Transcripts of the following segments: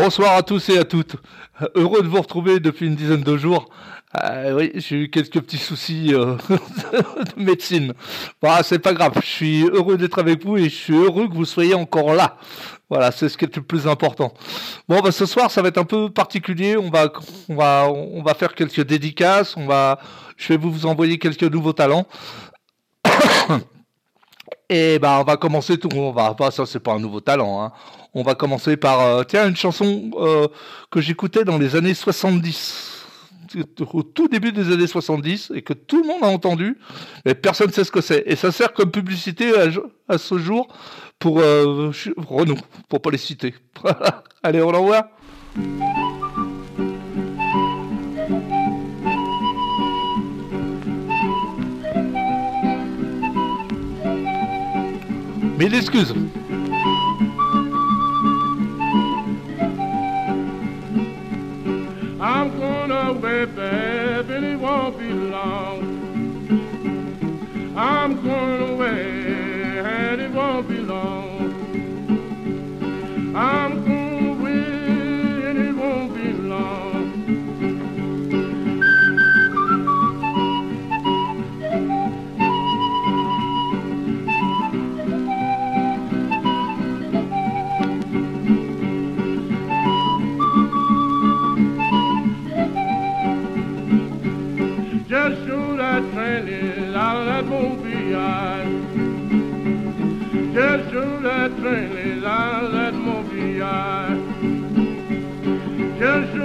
Bonsoir à tous et à toutes. Heureux de vous retrouver depuis une dizaine de jours. Euh, oui, j'ai eu quelques petits soucis euh, de médecine. Bon, c'est pas grave. Je suis heureux d'être avec vous et je suis heureux que vous soyez encore là. Voilà, c'est ce qui est le plus important. Bon, bah, ce soir, ça va être un peu particulier. On va, faire quelques dédicaces. Je vais vous envoyer quelques nouveaux talents. Et bah, on va commencer tout. On va, bah, ça, c'est pas un nouveau talent. Hein. On va commencer par, euh, tiens, une chanson euh, que j'écoutais dans les années 70 au tout début des années 70 et que tout le monde a entendu, mais personne ne sait ce que c'est. Et ça sert comme publicité à, ce jour pour euh, Renault, pour pas les citer. Allez, on l'envoie. Mille excuses. I'm going away, baby, and it won't be long. I'm going away, and it won't be long. I'm train is out that movie eye. Just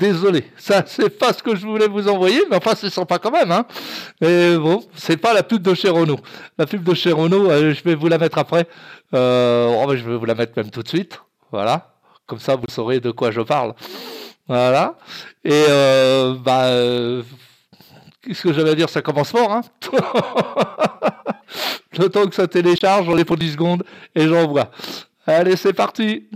désolé, ça c'est pas ce que je voulais vous envoyer, mais enfin c'est sympa quand même. Hein. Et bon, c'est pas la pub de chez Renault. La pub de chez Renault, euh, je vais vous la mettre après. Euh, oh, je vais vous la mettre même tout de suite. Voilà, comme ça vous saurez de quoi je parle. Voilà. Et euh, bah, qu'est-ce que j'avais à dire? Ça commence fort. Hein Le temps que ça télécharge, j'en ai pour 10 secondes et j'envoie. Allez, c'est parti.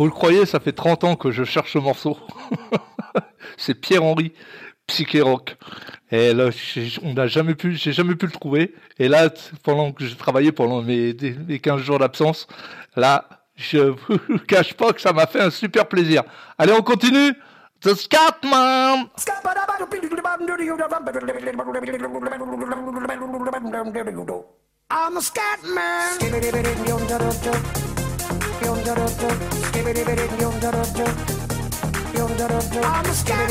Vous le croyez, ça fait 30 ans que je cherche ce morceau. c'est Pierre-Henri, Psyché Rock. Et là, on n'a jamais pu, j'ai jamais pu le trouver. Et là, pendant que j'ai travaillé pendant mes, mes 15 jours d'absence, là, je vous cache pas que ça m'a fait un super plaisir. Allez, on continue The Scatman I'm a scat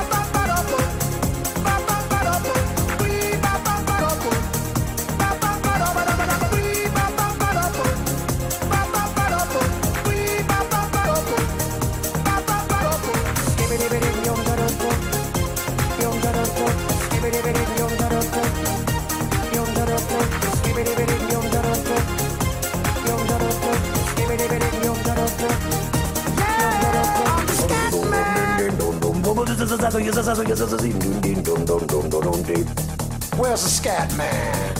Where's the scat man?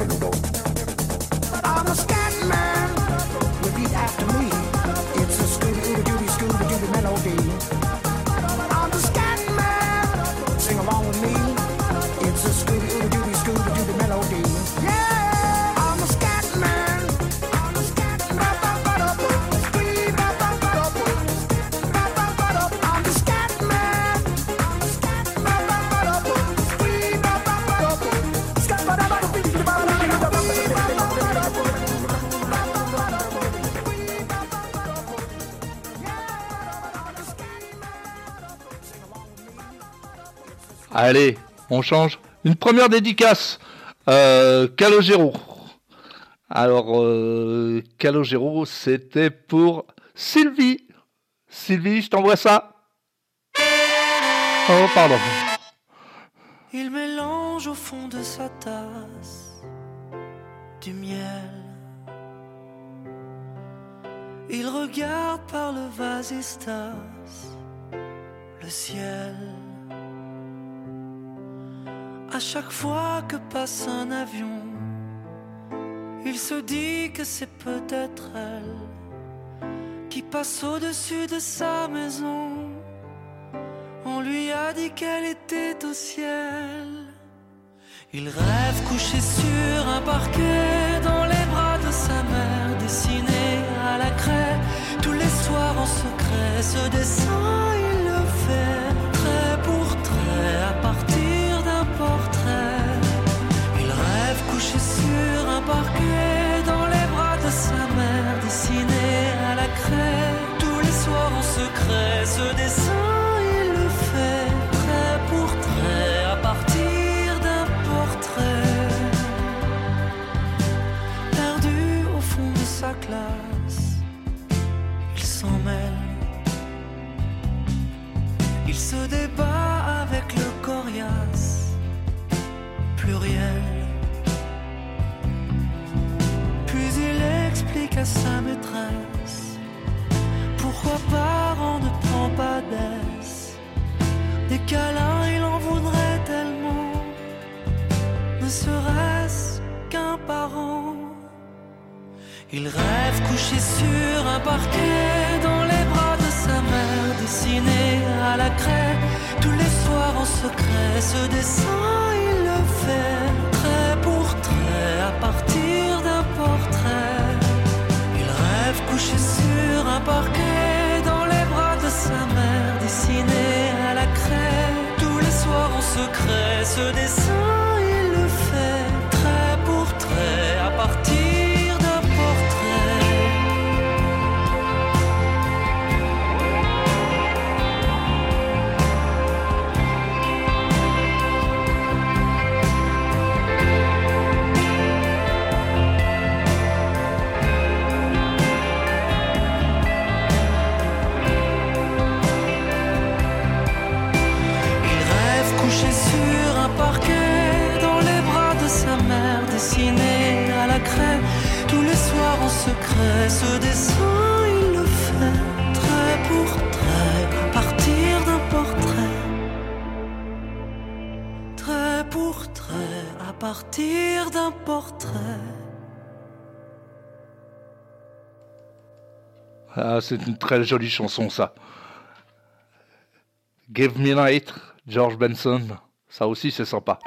I'm Allez, on change. Une première dédicace. Euh, Calogero. Alors, euh, Calogero, c'était pour Sylvie. Sylvie, je t'envoie ça. Oh, pardon. Il mélange au fond de sa tasse du miel. Il regarde par le vasistas le ciel. À chaque fois que passe un avion, il se dit que c'est peut-être elle qui passe au-dessus de sa maison. On lui a dit qu'elle était au ciel. Il rêve couché sur un parquet dans les bras de sa mère, dessiné à la craie tous les soirs en secret. Ce dessin, sa maîtresse. Pourquoi parent ne prend pas d'aise? Des câlins, il en voudrait tellement. Ne serait-ce qu'un parent. Il rêve couché sur un parquet dans les bras de sa mère, dessiné à la craie. Tous les soirs en secret, ce dessin il le fait, trait pour trait, à partir dans les bras de sa mère, dessiné à la craie. Tous les soirs en secret ce dessin. Tous les soirs en secret se descend, il le fait. Trait pour trait, partir d'un portrait. Trait pour trait, à partir d'un portrait. Ah, c'est une très jolie chanson, ça. Give Me Light, George Benson. Ça aussi, c'est sympa.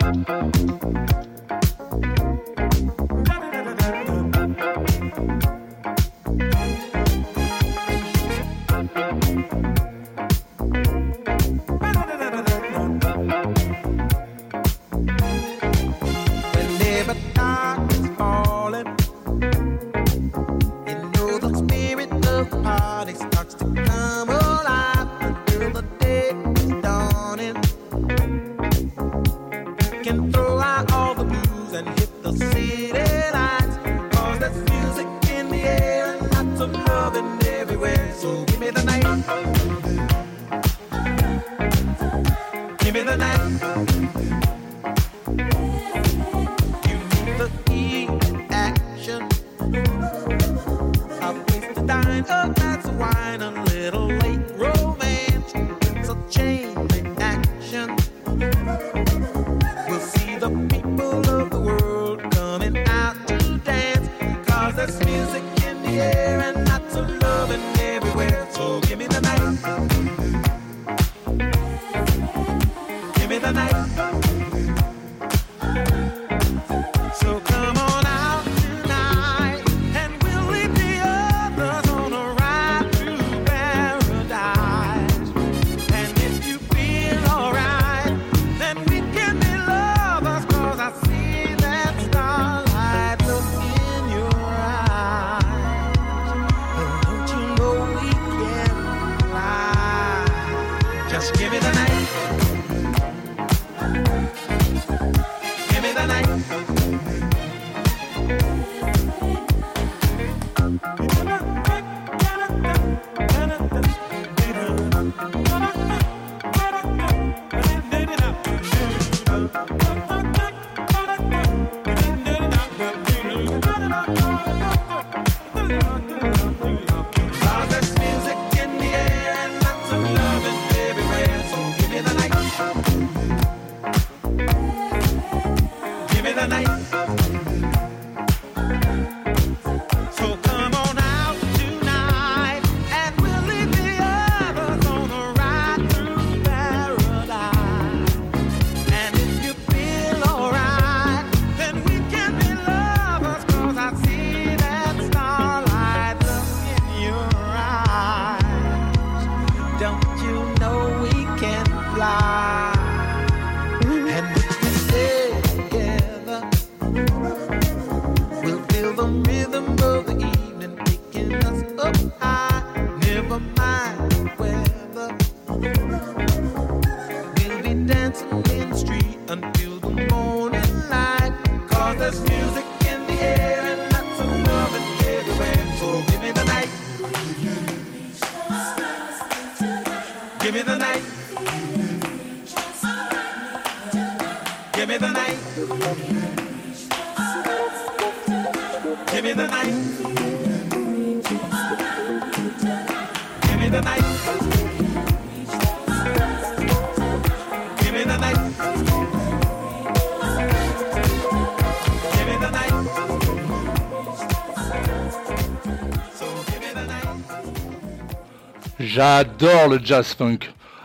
J'adore le jazz funk.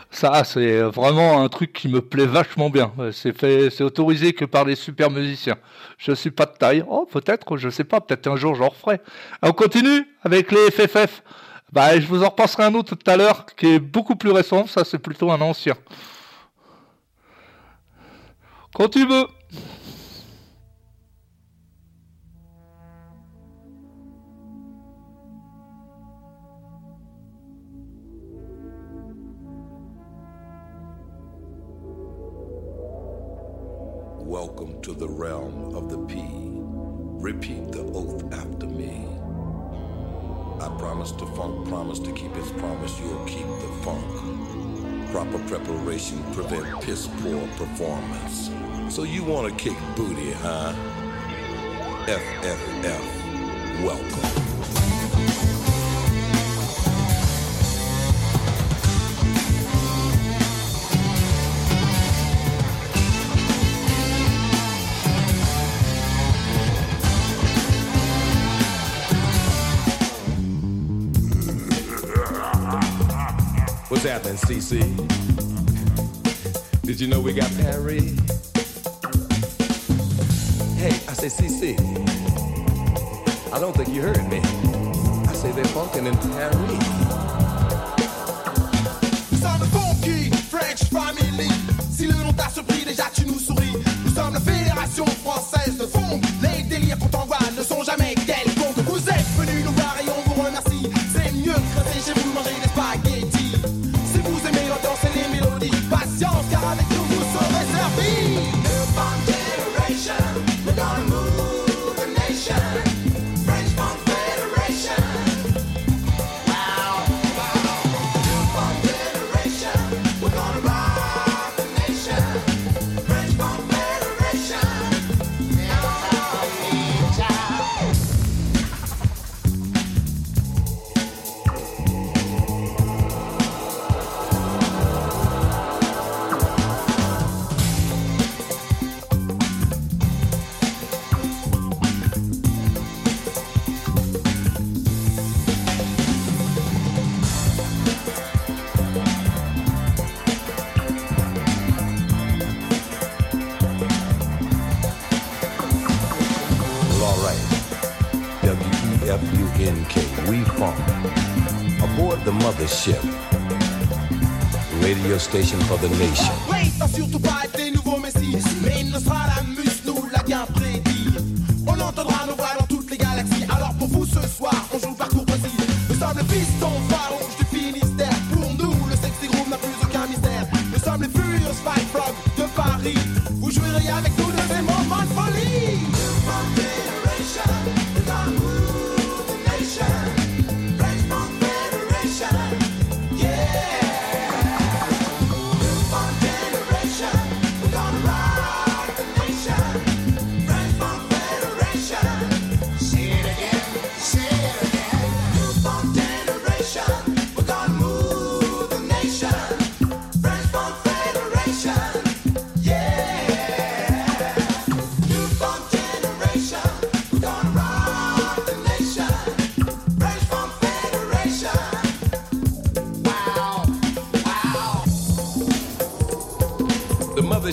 Ça, c'est vraiment un truc qui me plaît vachement bien. C'est fait, c'est autorisé que par les super musiciens. Je suis pas de taille. Oh, peut-être, je sais pas. Peut-être un jour j'en referai. On continue avec les FFF. Bah, je vous en repasserai un autre tout à l'heure qui est beaucoup plus récent. Ça, c'est plutôt un ancien. Quand tu veux. To the realm of the P. Repeat the oath after me. I promise to funk, promise to keep its promise, you'll keep the funk. Proper preparation prevent piss poor performance. So you wanna kick booty, huh? FFF, welcome. What's happening, CC? Did you know we got Perry? Hey, I say CC. I don't think you heard me. I say they're funkin' in Paris. Nous sommes le funky French Family. Si le nom t'a surpris, déjà tu nous souris. Nous sommes la fédération française de funk. Les délires qu'on t'envoie ne sont jamais quelconques. Vous êtes venus nous voir et on vous remercie. C'est mieux que chez vous the nation.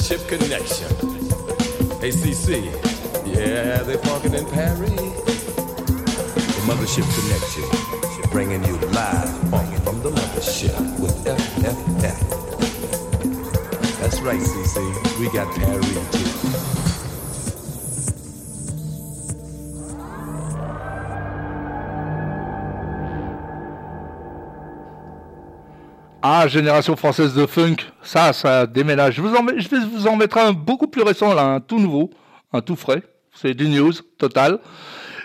Mothership connection. Hey, CC. Yeah, they're funkin' in Paris. The mothership connection. Bringing you live funk from the mothership with FFF. That's right, CC. We got Paris too. Ah, génération française de funk, ça, ça déménage. Je, vous en je vais vous en mettre un beaucoup plus récent, là, un tout nouveau, un tout frais. C'est du news total.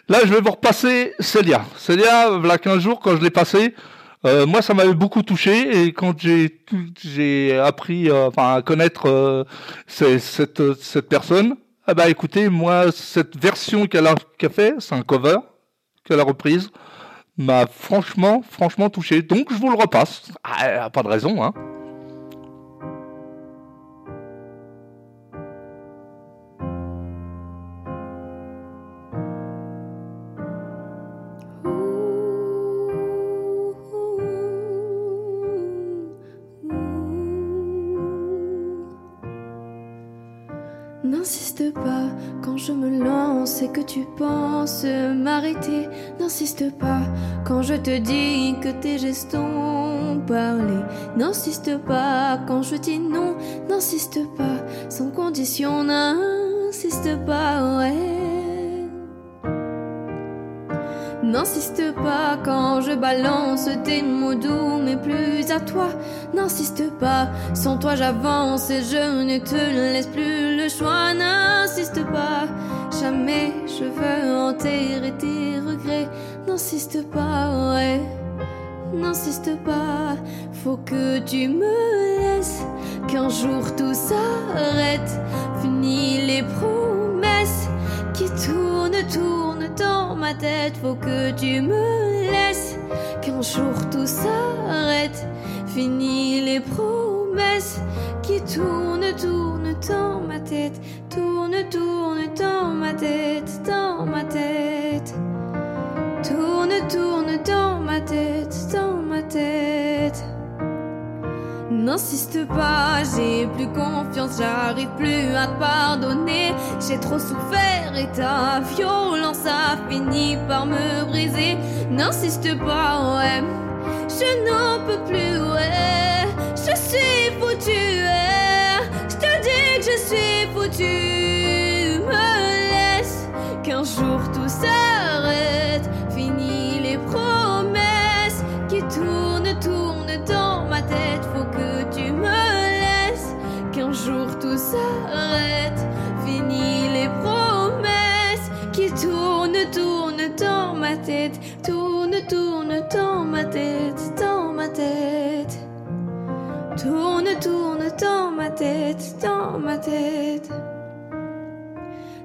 Là, je vais vous repasser Célia. Célia, voilà 15 jours, quand je l'ai passé, euh, moi, ça m'avait beaucoup touché. Et quand j'ai appris euh, enfin, à connaître euh, cette, cette personne, ah bah écoutez, moi, cette version qu'elle a, qu'elle a fait, c'est un cover qu'elle a reprise m'a franchement, franchement touché. Donc je vous le repasse. Ah, euh, pas de raison, hein. N'insiste pas quand je me lance et que tu penses m'arrêter. N'insiste pas quand je te dis que tes gestes ont parlé. N'insiste pas quand je dis non. N'insiste pas sans condition. N'insiste pas, ouais. N'insiste pas quand je balance tes mots doux, mais plus à toi. N'insiste pas, sans toi j'avance et je ne te laisse plus le choix. N'insiste pas, jamais je veux enterrer tes regrets. N'insiste pas, ouais. N'insiste pas, faut que tu me laisses. Qu'un jour tout s'arrête, fini les promesses qui tournent, tournent dans ma tête. Faut que tu me laisses. Qu'un jour tout s'arrête, fini les promesses qui tournent, tournent dans ma tête. Tourne, tourne dans ma tête, dans ma tête. Tourne, tourne dans ma tête, dans ma tête. N'insiste pas, j'ai plus confiance, j'arrive plus à te pardonner. J'ai trop souffert et ta violence a fini par me briser. N'insiste pas, ouais, je n'en peux plus, ouais. Je suis foutu, ouais. Je te dis que je suis foutu. Me laisse qu'un jour tout s'arrête. Fini les promesses qui tournent, tournent dans ma tête. Faut que tu me laisses qu'un jour tout s'arrête. Fini les promesses qui tournent, tournent dans ma tête. Tourne, tourne dans ma tête, dans ma tête. Tourne, tourne dans ma tête, dans ma tête.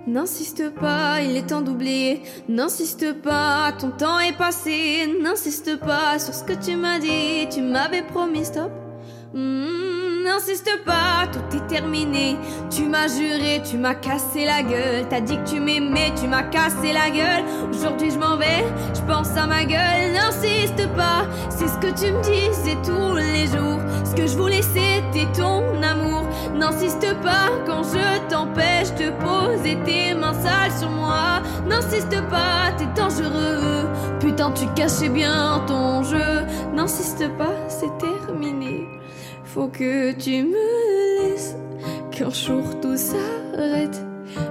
N'insiste pas, il est temps d'oublier. N'insiste pas, ton temps est passé. N'insiste pas sur ce que tu m'as dit. Tu m'avais promis stop. Hmm, N'insiste pas, tout est terminé. Tu m'as juré, tu m'as cassé la gueule. T'as dit que tu m'aimais, tu m'as cassé la gueule. Aujourd'hui je m'en vais, je pense à ma gueule. N'insiste pas, c'est ce que tu me disais tous les N'insiste pas quand je t'empêche de poser tes mains sales sur moi. N'insiste pas, t'es dangereux. Putain, tu cachais bien ton jeu. N'insiste pas, c'est terminé. Faut que tu me laisses. Qu'un jour tout s'arrête.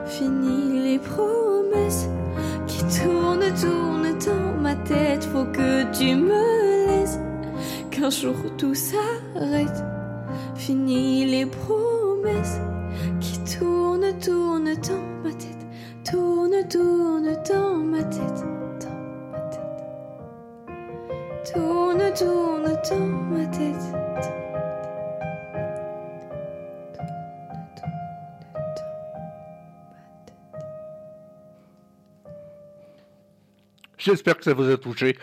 Fini les promesses qui tournent, tournent dans ma tête. Faut que tu me laisses. Qu'un jour tout s'arrête. Fini les promesses qui tournent, tournent dans ma tête. Tourne, tourne dans ma tête. Dans ma tête. Tourne, tourne dans ma tête. J'espère que ça vous a touché.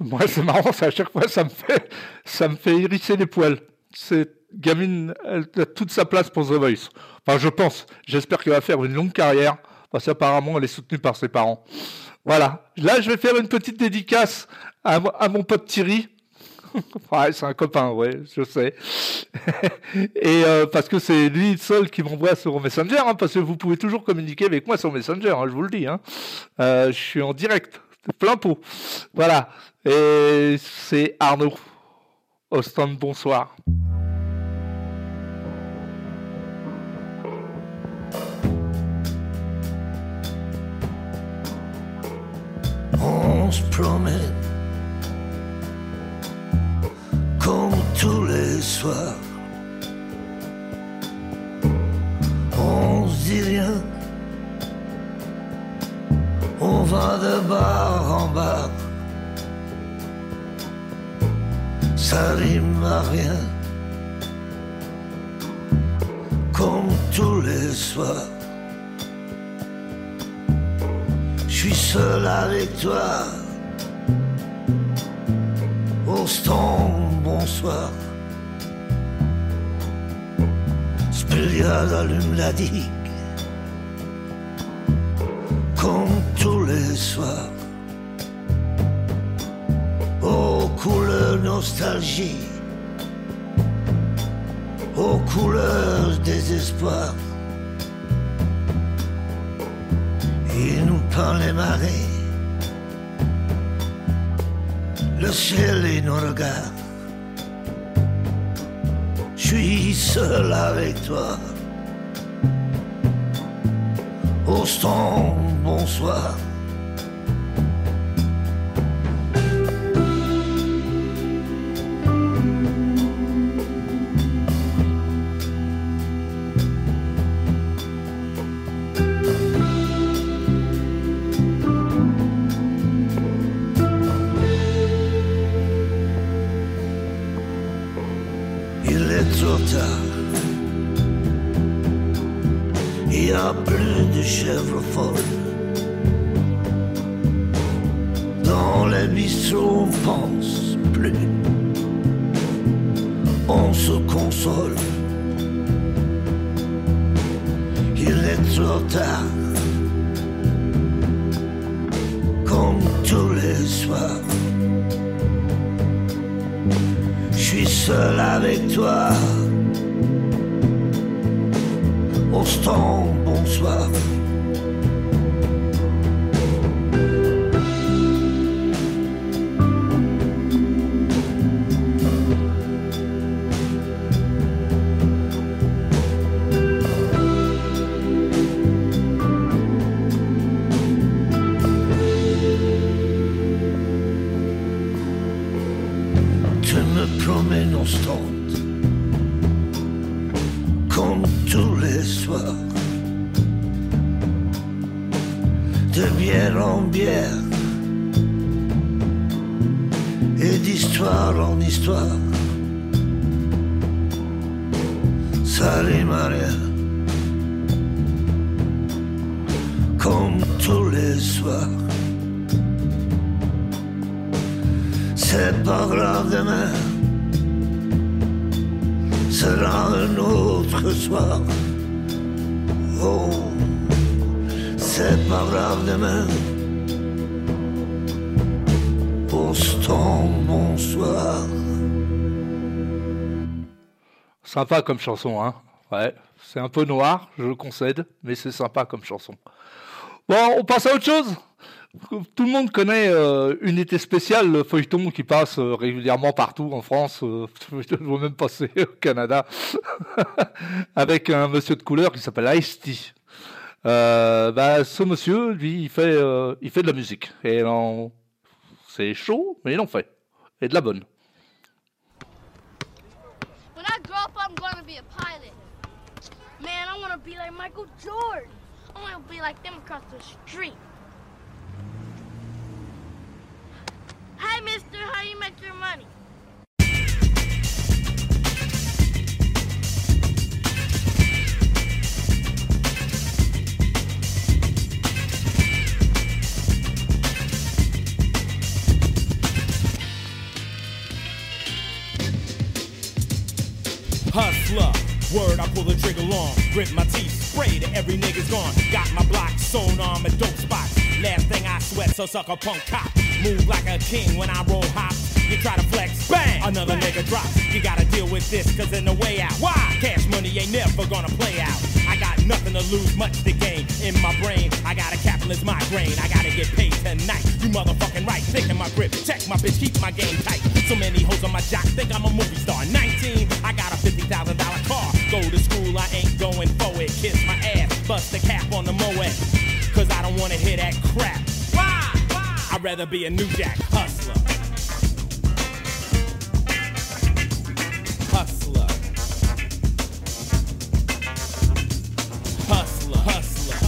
Moi, c'est marrant, ça, à chaque fois, ça me fait, ça me fait hérisser les poils. Cette gamine, elle a toute sa place pour The Voice. Enfin, je pense. J'espère qu'elle va faire une longue carrière, parce qu'apparemment, elle est soutenue par ses parents. Voilà. Là, je vais faire une petite dédicace à, mo- à mon pote Thierry. ouais, c'est un copain, ouais, je sais. Et euh, parce que c'est lui seul qui m'envoie sur Messenger, hein, parce que vous pouvez toujours communiquer avec moi sur Messenger, hein, je vous le dis. Hein. Euh, je suis en direct, plein pot. Voilà. Et c'est Arnaud. Au bonsoir. On se promène comme tous les soirs. On se dit rien, on va de bar en bar. Ça rime à rien, comme tous les soirs. Suis seul avec toi. Stand, bonsoir. Spéliade allume la digue. Comme tous les soirs. Aux couleurs nostalgie. Aux couleurs désespoir. Il nous peint les marées, le ciel et nos regards. Je suis seul avec toi. Austin, bonsoir. Sympa comme chanson, hein. Ouais, c'est un peu noir, je le concède, mais c'est sympa comme chanson. Bon, on passe à autre chose. Tout le monde connaît euh, Unité spéciale, le feuilleton qui passe euh, régulièrement partout en France, euh, je dois même passer au Canada, avec un monsieur de couleur qui s'appelle Ice-T. Bah, ce monsieur, lui, il fait, il fait de la musique. Et c'est chaud, mais il en fait. Et de la bonne. I'm gonna be a pilot. Man, I wanna be like Michael Jordan. I wanna be like them across the street. Hi, mister, how you make your money? Hustler, word I pull the trigger long, grit my teeth, spray to every nigga's gone. Got my block sewn on my dope spots. Last thing I sweat, so suck a punk cop. Move like a king when I roll hop. You try to flex, bang, another nigga drops. You gotta deal with this, cause in the way out. Why? Cash money ain't never gonna play out. I got nothing to lose, much to gain. In my brain, I got a capitalist migraine. I gotta get paid tonight. You motherfucking right, picking my grip. Check my bitch, keep my game tight. So many hoes on my jock, think I'm a movie star. 19, I got a $50,000 car. Go to school, I ain't going for it. Kiss my ass, bust the cap on the Moet. Cause I don't wanna hear that crap. Why? I'd rather be a new jack hustler. Hustler. Hustler. Hustler.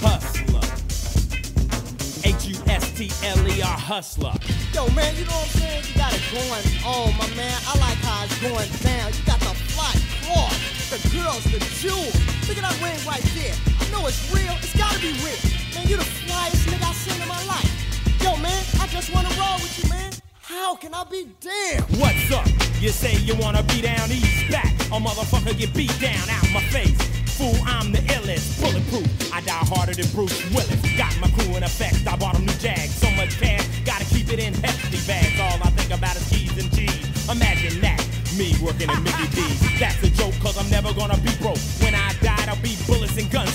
Hustler. H-U-S-T-L-E-R. Yo, man, you know what I'm saying? You got it going on, my man. I like how it's going down. You got the fly cloth, the girls, the jewels. Look at that ring right there. I know it's real. It's gotta be real. Man, you the flyest nigga I've seen in my life. Yo, man, I just wanna roll with you, man. How can I be damned? What's up? You say you wanna be down east back. A motherfucker get beat down out my face. Fool, I'm the illest, bulletproof. I die harder than Bruce Willis. Got my crew in effect. I bought 'em new jags. So much cash, gotta keep it in hefty bags. All I think about is keys and G's. Imagine that. Me working at Mickey D's. That's a joke, cause I'm never gonna be broke. When I die, I'll be bullets and guns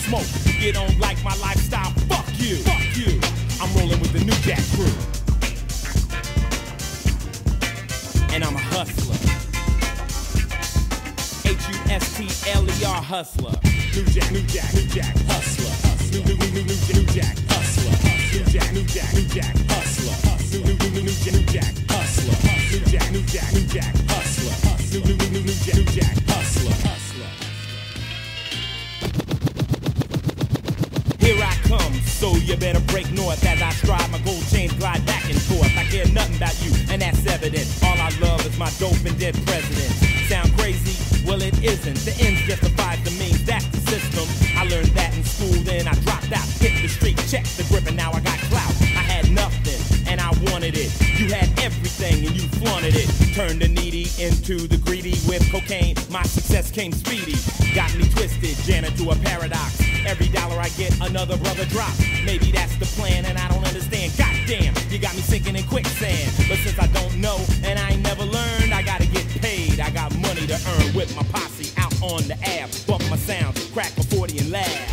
You don't like my lifestyle? Fuck you. Fuck you. I'm rolling with the New Jack crew. And I'm a hustler. H-U-S-T-L-E-R hustler. New Jack, New Jack, New Jack, hustler. New, new, new, new, new, Jack, hustler. New Jack, New Jack, New Jack, hustler. New, new, new, new, new, Jack, hustler. New Jack, New Jack, New Jack, hustler. New, new, new, New Jack, hustler. Come, so you better break north as I stride my gold chains glide back and forth. I care nothing about you, and that's evident. All I love is my dope and dead president. Sound crazy? Well, it isn't. The ends justifies the means. That's the system. I learned that in school, then I dropped out. Hit the street, check the grip, and now I got clout. I had nothing, wanted it. You had everything, and you flaunted it. Turned the needy into the greedy with cocaine. My success came speedy. Got me twisted, jam into a paradox. Every dollar I get, another brother drops. Maybe that's the plan, and I don't understand. Goddamn, you got me sinking in quicksand. But since I don't know, and I ain't never learned, I gotta get paid. I got money to earn with my posse out on the app. Bump my sound, crack a 40 and laugh.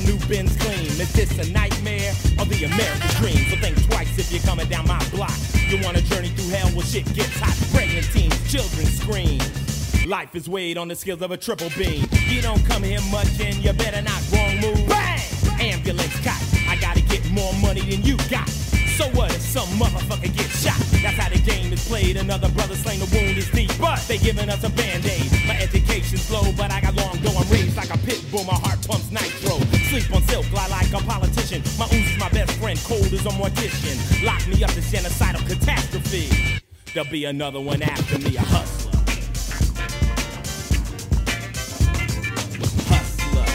My new bins clean. Is this a nightmare or the American dream? So think twice if you're coming down my block. You want to journey through hell where shit gets hot. Pregnant teens, children scream. Life is weighed on the scales of a triple beam. You don't come here much and you better not wrong move. Bang! Ambulance cot. I gotta get more money than you got. So what if some motherfucker gets shot? That's how the game is played. Another brother slain, the wound is deep. But they giving us a band-aid. My education's low, but I got long though I'm raised like a pit bull. My heart pumps nitro. Sleep on silk, lie like a politician. My ooze is my best friend, cold as a mortician. Lock me up to genocidal catastrophe. There'll be another one after me, a hustler. Hustler.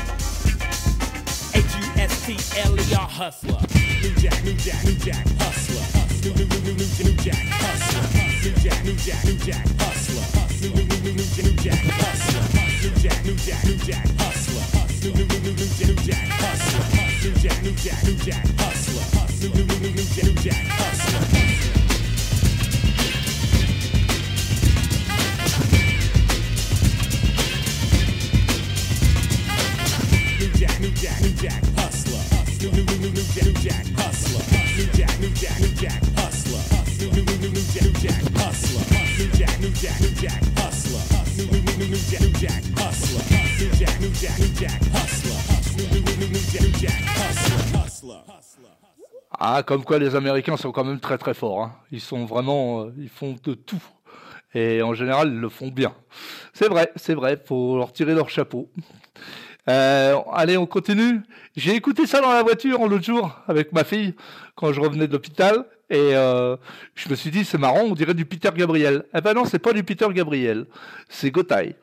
H-U-S-T-L-E-R hustler. New Jack, New Jack, New Jack, hustler. New, new, new, new, new, new Jack, hustler. New Jack, New Jack, New Jack, hustler. New, new, new, new, new, new Jack, hustler. New Jack, New Jack, New Jack, hustler. New, new, new, Jack, hustler. New Jack, New Jack, New Jack, hustler. New, new, new, new, new, new Jack, hustler. New Jack, New Jack, New Jack, Ah, comme quoi les Américains sont quand même très très forts. hein. Ils sont vraiment, euh, ils font de tout. Et en général, ils le font bien. C'est vrai, c'est vrai. Faut leur tirer leur chapeau. Euh, allez, on continue. J'ai écouté ça dans la voiture l'autre jour avec ma fille quand je revenais de l'hôpital et euh, je me suis dit c'est marrant, on dirait du Peter Gabriel. Eh ben non, c'est pas du Peter Gabriel, c'est Gotai.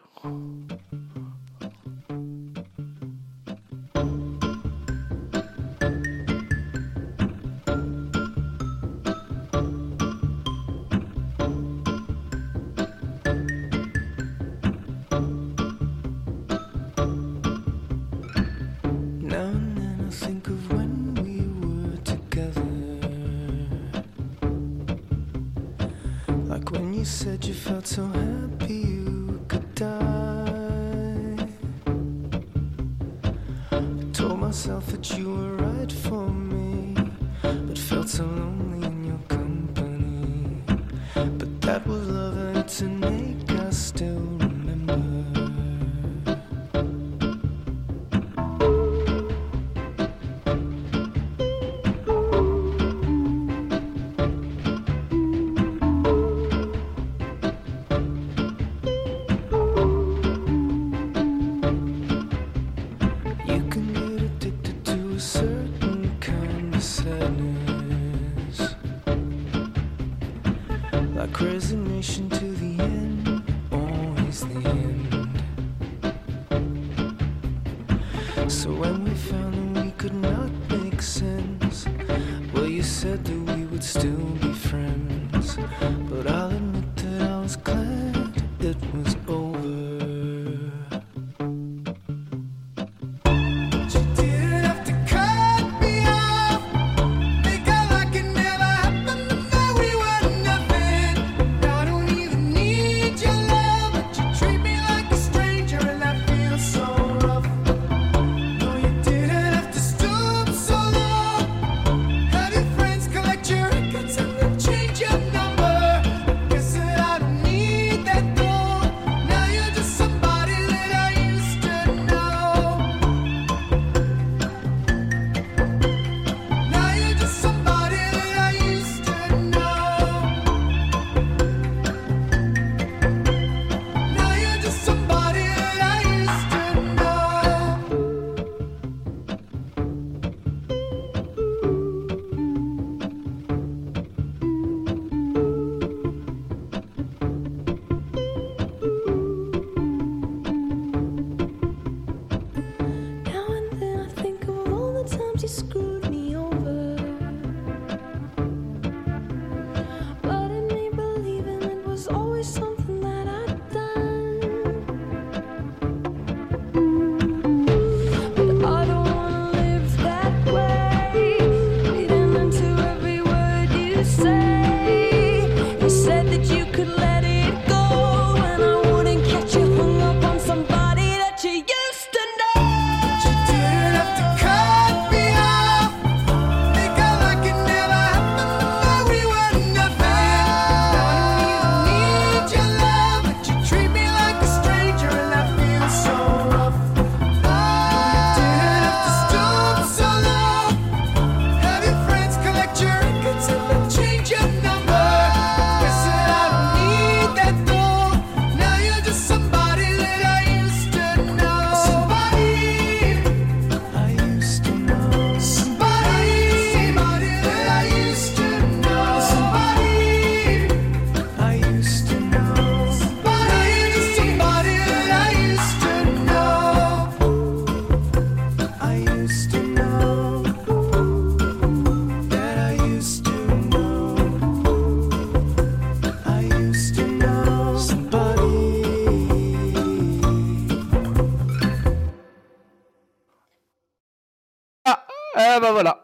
voilà.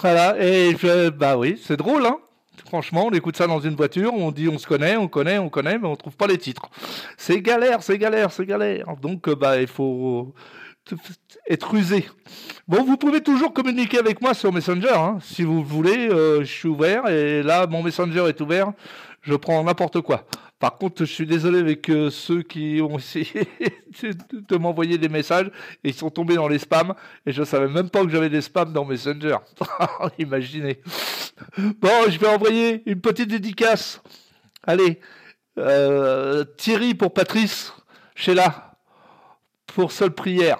voilà, et bah oui, c'est drôle, hein Franchement, on écoute ça dans une voiture, on dit on se connaît, on connaît, on connaît, mais on trouve pas les titres. C'est galère, c'est galère, c'est galère. Donc, euh, bah, il faut être usé. Bon, vous pouvez toujours communiquer avec moi sur Messenger, hein. si vous voulez. Euh, je suis ouvert et là, mon Messenger est ouvert. Je prends n'importe quoi. Par contre, je suis désolé avec ceux qui ont essayé de, m'envoyer des messages et ils sont tombés dans les spams et je ne savais même pas que j'avais des spams dans Messenger. Imaginez. Bon, je vais envoyer une petite dédicace. Allez, euh, Thierry pour Patrice, Sheila pour seule prière.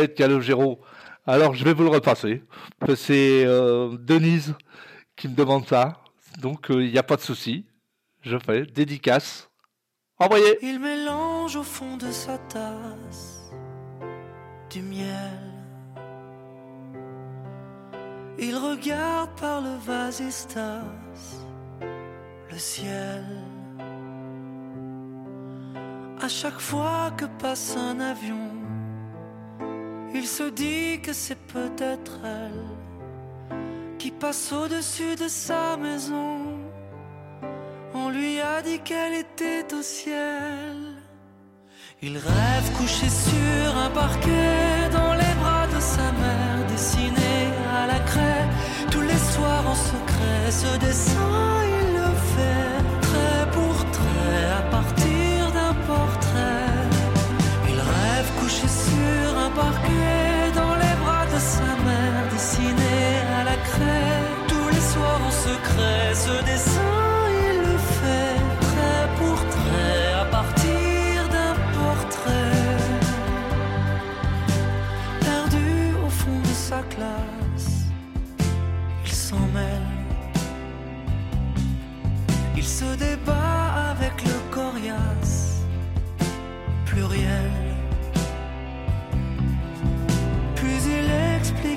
De Calogero. Alors, je vais vous le repasser. C'est euh, Denise qui me demande ça. Donc, il n'y a pas de souci. Je fais dédicace. Envoyé. Il mélange au fond de sa tasse du miel. Il regarde par le vasistas le ciel. À chaque fois que passe un avion, il se dit que c'est peut-être elle qui passe au-dessus de sa maison. On lui a dit qu'elle était au ciel. Il rêve couché sur un parquet dans les bras de sa mère, dessiné à la craie. Tous les soirs en secret, ce dessin il le fait trait pour trait à partir d'un portrait. Il rêve couché sur parquet dans les bras de sa mère, dessiné à la craie. Tous les soirs en secret, ce dessin il le fait trait pour trait à partir d'un portrait. Perdu au fond de sa classe, il s'en mêle. Il se débat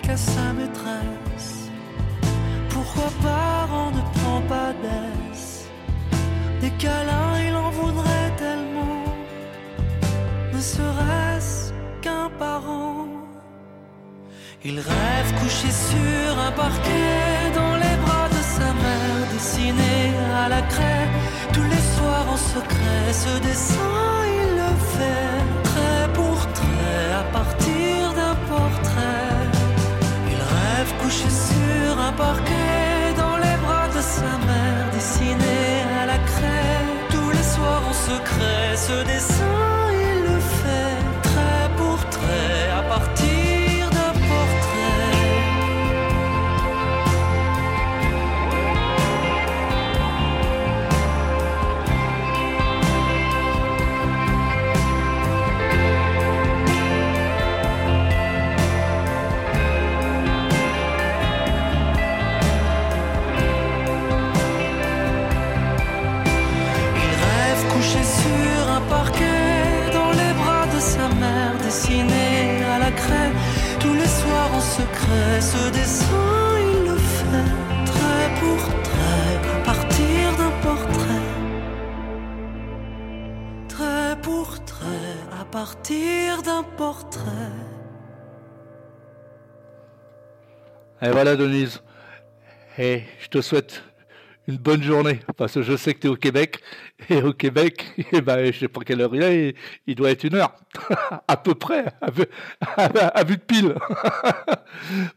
explique à sa maîtresse pourquoi parent ne prend pas d'aise? Des câlins, il en voudrait tellement, ne serait-ce qu'un parent. Il rêve couché sur un parquet dans les bras de sa mère, dessiné à la craie. Tous les soirs en secret, ce dessin il le fait trait pour trait à partir couché sur un parquet dans les bras de sa mère, dessiné à la craie. Tous les soirs en secret, ce dessin secret, ce dessin il le fait trait pour trait à partir d'un portrait. Trait pour trait à partir d'un portrait. Et voilà, Denise. Et je te souhaite une bonne journée, parce que je sais que tu es au Québec, et au Québec, eh ben, je sais pas quelle heure il est, il- doit être une heure, à peu près, à vue, de pile.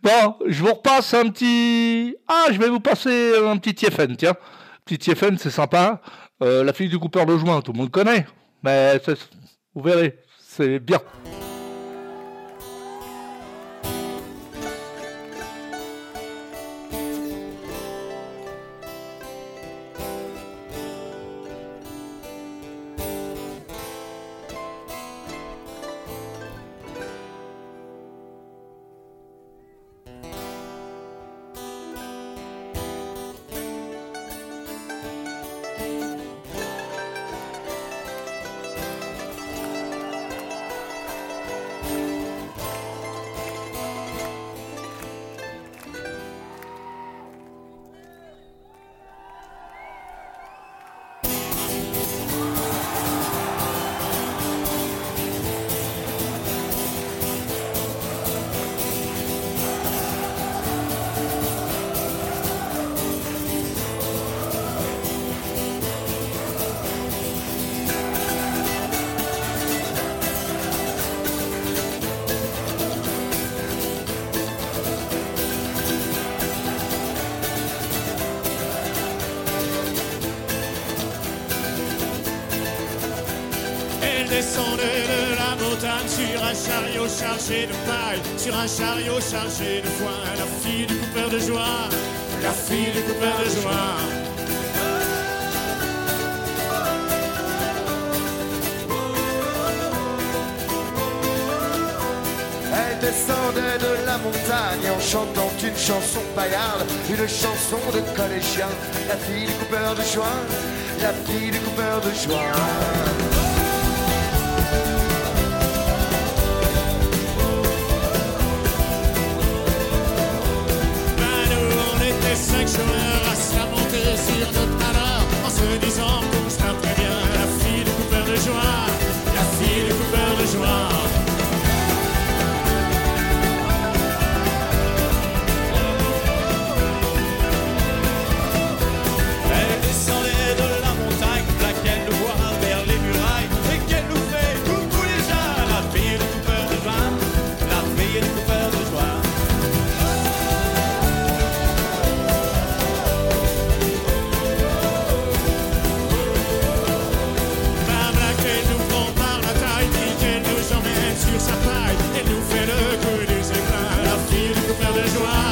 bon, je vous repasse un petit... Ah, je vais vous passer un petit TFN, tiens. Petit TFN, c'est sympa. Euh, la fille du coupeur de joint, tout le monde connaît, mais vous verrez, c'est bien. chariot chargé de paille, sur un chariot chargé de foin, la fille du coupeur de joie, la fille du coupeur de joie. Elle descendait de la montagne en chantant une chanson paillarde, une chanson de collégien, la fille du coupeur de joie, la fille du coupeur de joie. excellent. try.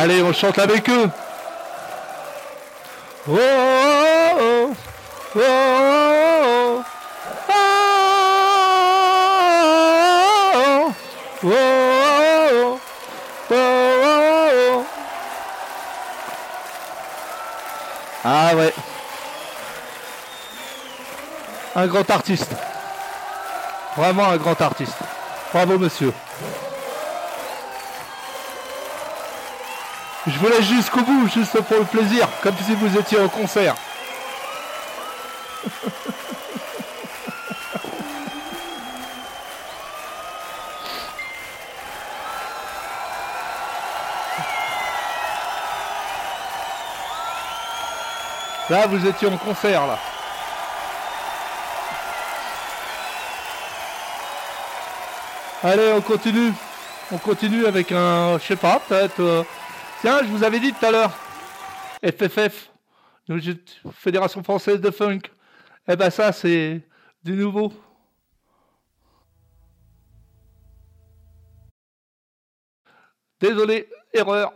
Allez, on chante avec eux. Ah ouais. Un grand artiste. Vraiment un grand artiste. Bravo monsieur. Je vous laisse jusqu'au bout, juste pour le plaisir, comme si vous étiez au concert. Là, vous étiez en concert, là. Allez, on continue. On continue avec un, je sais pas, peut-être... Euh Tiens, je vous avais dit tout à l'heure, FFF, Fédération Française de Funk. Eh ben ça, c'est du nouveau. Désolé, erreur.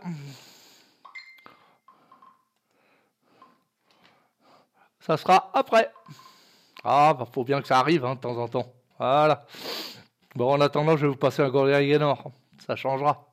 Ça sera après. Ah, bah, faut bien que ça arrive hein, de temps en temps. Voilà. Bon, en attendant, je vais vous passer un Gorilla Gaynor. Ça changera.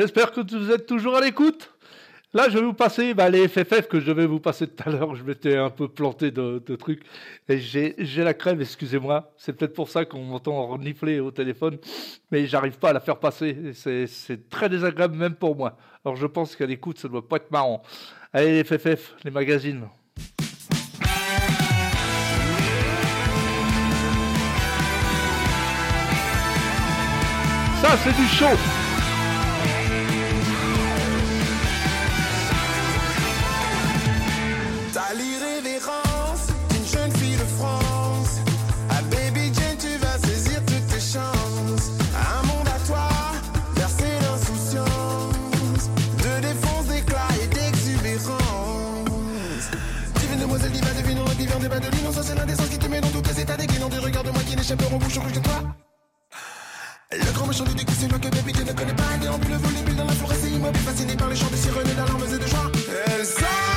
J'espère que vous êtes toujours à l'écoute. Là, je vais vous passer bah, les FFF que je devais vous passer tout à l'heure. Je m'étais un peu planté de, trucs. Et j'ai la crève, excusez-moi. C'est peut-être pour ça qu'on m'entend renifler au téléphone. Mais j'arrive pas à la faire passer. C'est très désagréable même pour moi. Alors je pense qu'à l'écoute, ça doit pas être marrant. Allez, les FFF, les magazines. Ça, c'est du chaud. Le grand méchant du décu, c'est moi que baby Jane ne connaît pas. Déambule, volubile dans la forêt, c'est immobile, fasciné par les chants de sirènes et d'alarmes et de joie. S'en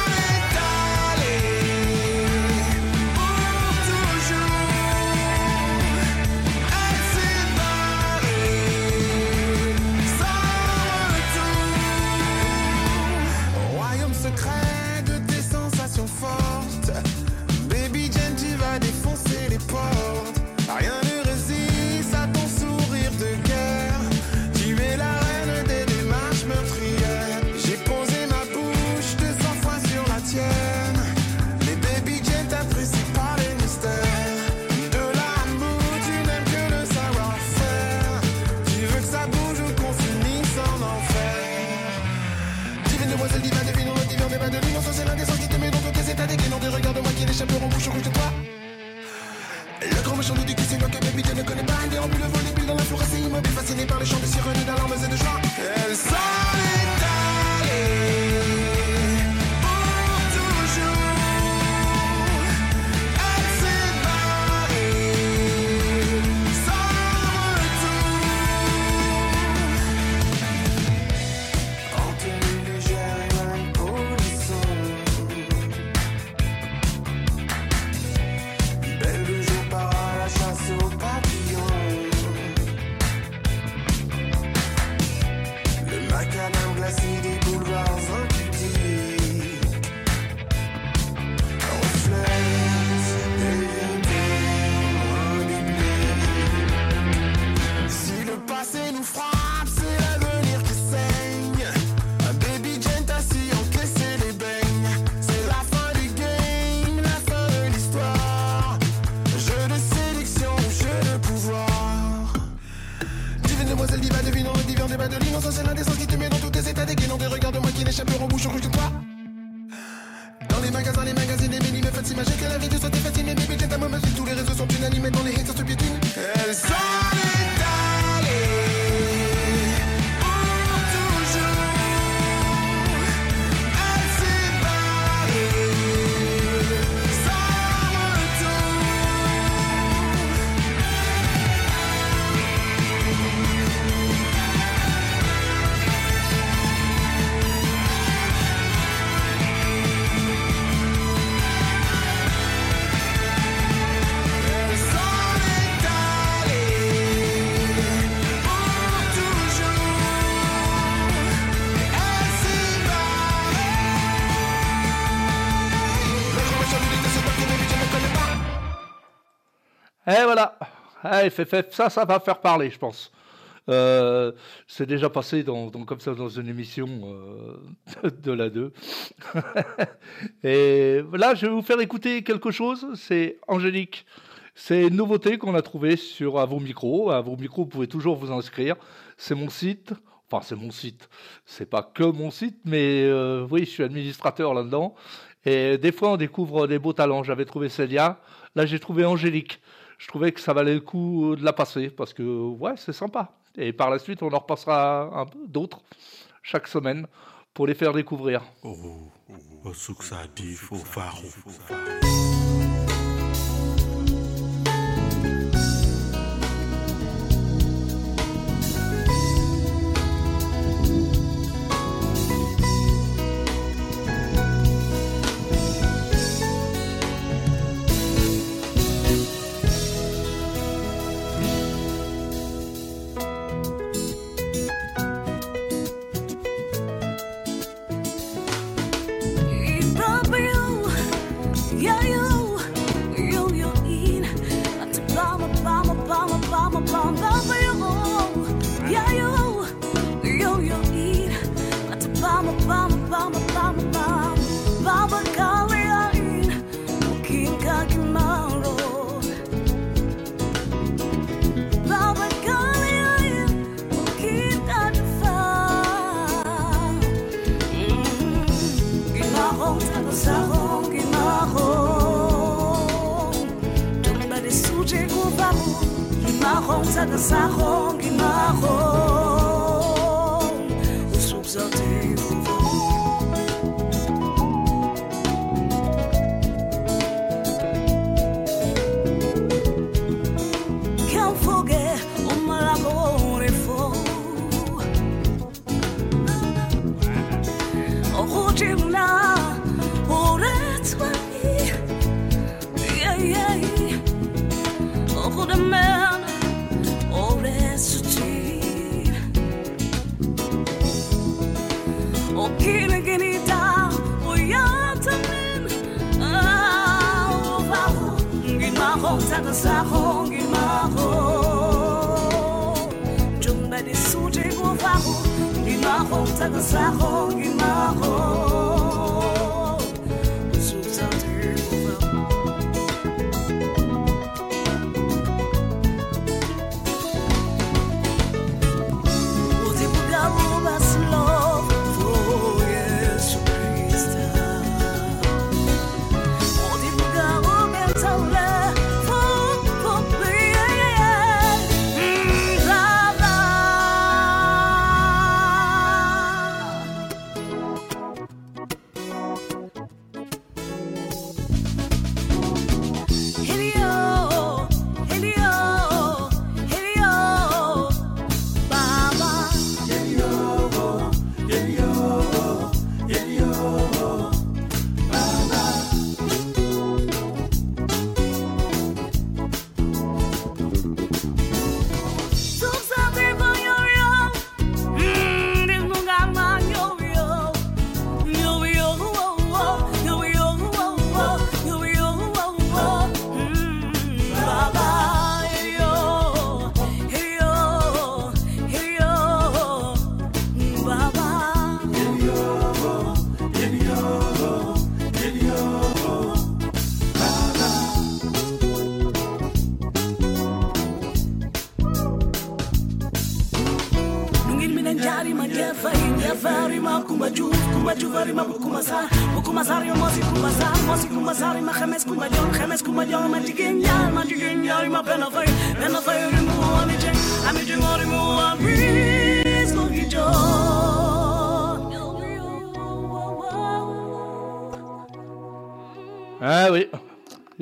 fasciné par les chants de sirènes d'alarmes et de joie. Les méli me faites s'imaginer que la vie de soit fascinée. Baby, Jane, ta maman, tous les réseaux sont unanimes et dans les haters se piétinent. Elle s'en Et voilà. FFF, ça, ça va faire parler, je pense. Euh, c'est déjà passé dans, comme ça dans une émission euh, de la 2. Et là, je vais vous faire écouter quelque chose. C'est Angélique. C'est une nouveauté qu'on a trouvée sur à vos micros. Vos micros, vous pouvez toujours vous inscrire. C'est mon site. Enfin, c'est mon site. C'est pas que mon site, mais euh, oui, je suis administrateur là-dedans. Et des fois, on découvre des beaux talents. J'avais trouvé Célia. Là, j'ai trouvé Angélique. Je trouvais que ça valait le coup de la passer parce que, ouais, c'est sympa. Et par la suite, on en repassera d'autres chaque semaine pour les faire découvrir. Marrom,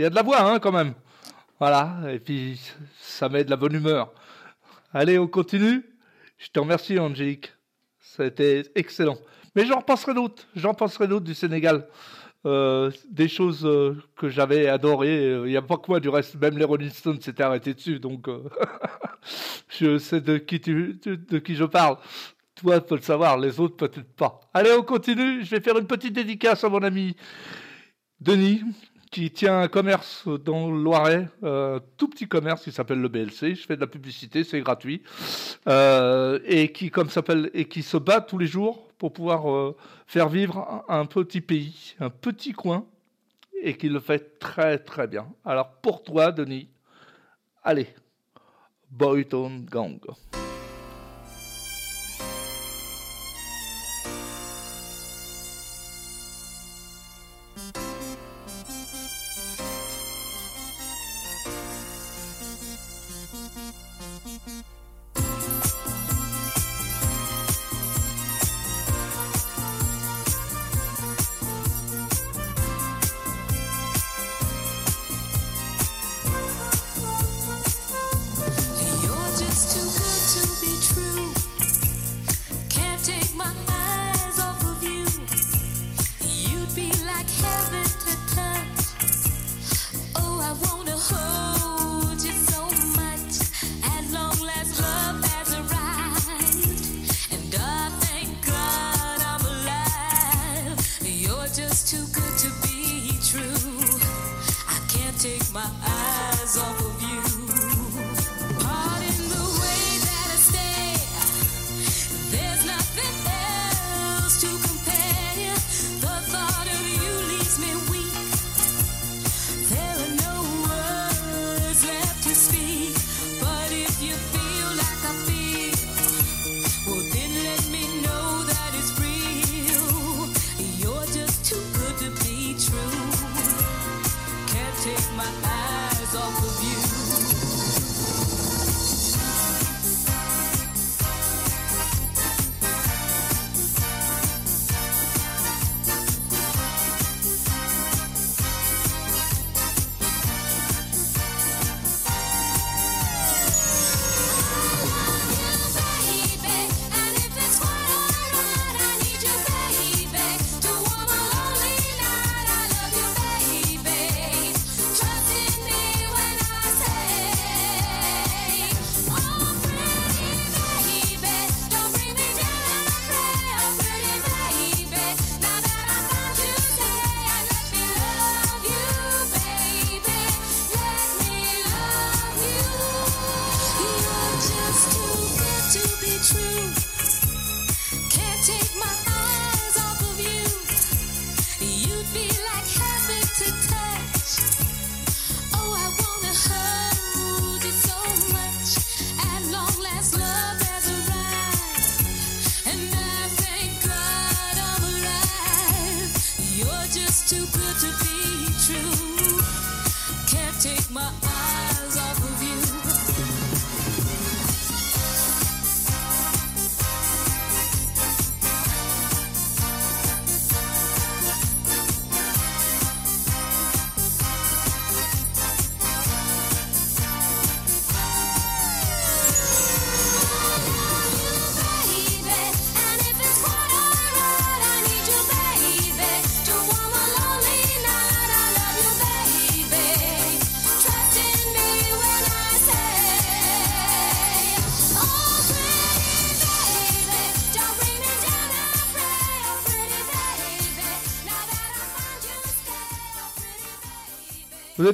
il y a de la voix hein, quand même. Voilà, et puis ça met de la bonne humeur. Allez, on continue. Je te remercie, Angélique. Ça a été excellent. Mais j'en penserai d'autres. J'en penserai d'autres du Sénégal. Euh, des choses euh, que j'avais adorées. Euh, Il n'y a pas que moi, du reste, même les Rolling Stones s'étaient arrêtés dessus. Donc, je sais de qui, je parle. Toi, peux le savoir. Les autres, peut-être pas. Allez, on continue. Je vais faire une petite dédicace à mon ami Denis, qui tient un commerce dans le Loiret, euh, tout petit commerce qui s'appelle le BLC. Je fais de la publicité, c'est gratuit, Euh, et qui comme s'appelle et qui se bat tous les jours pour pouvoir euh, faire vivre un, un petit pays, un petit coin, et qui le fait très très bien. Alors pour toi, Denis, allez, Boyton Gang.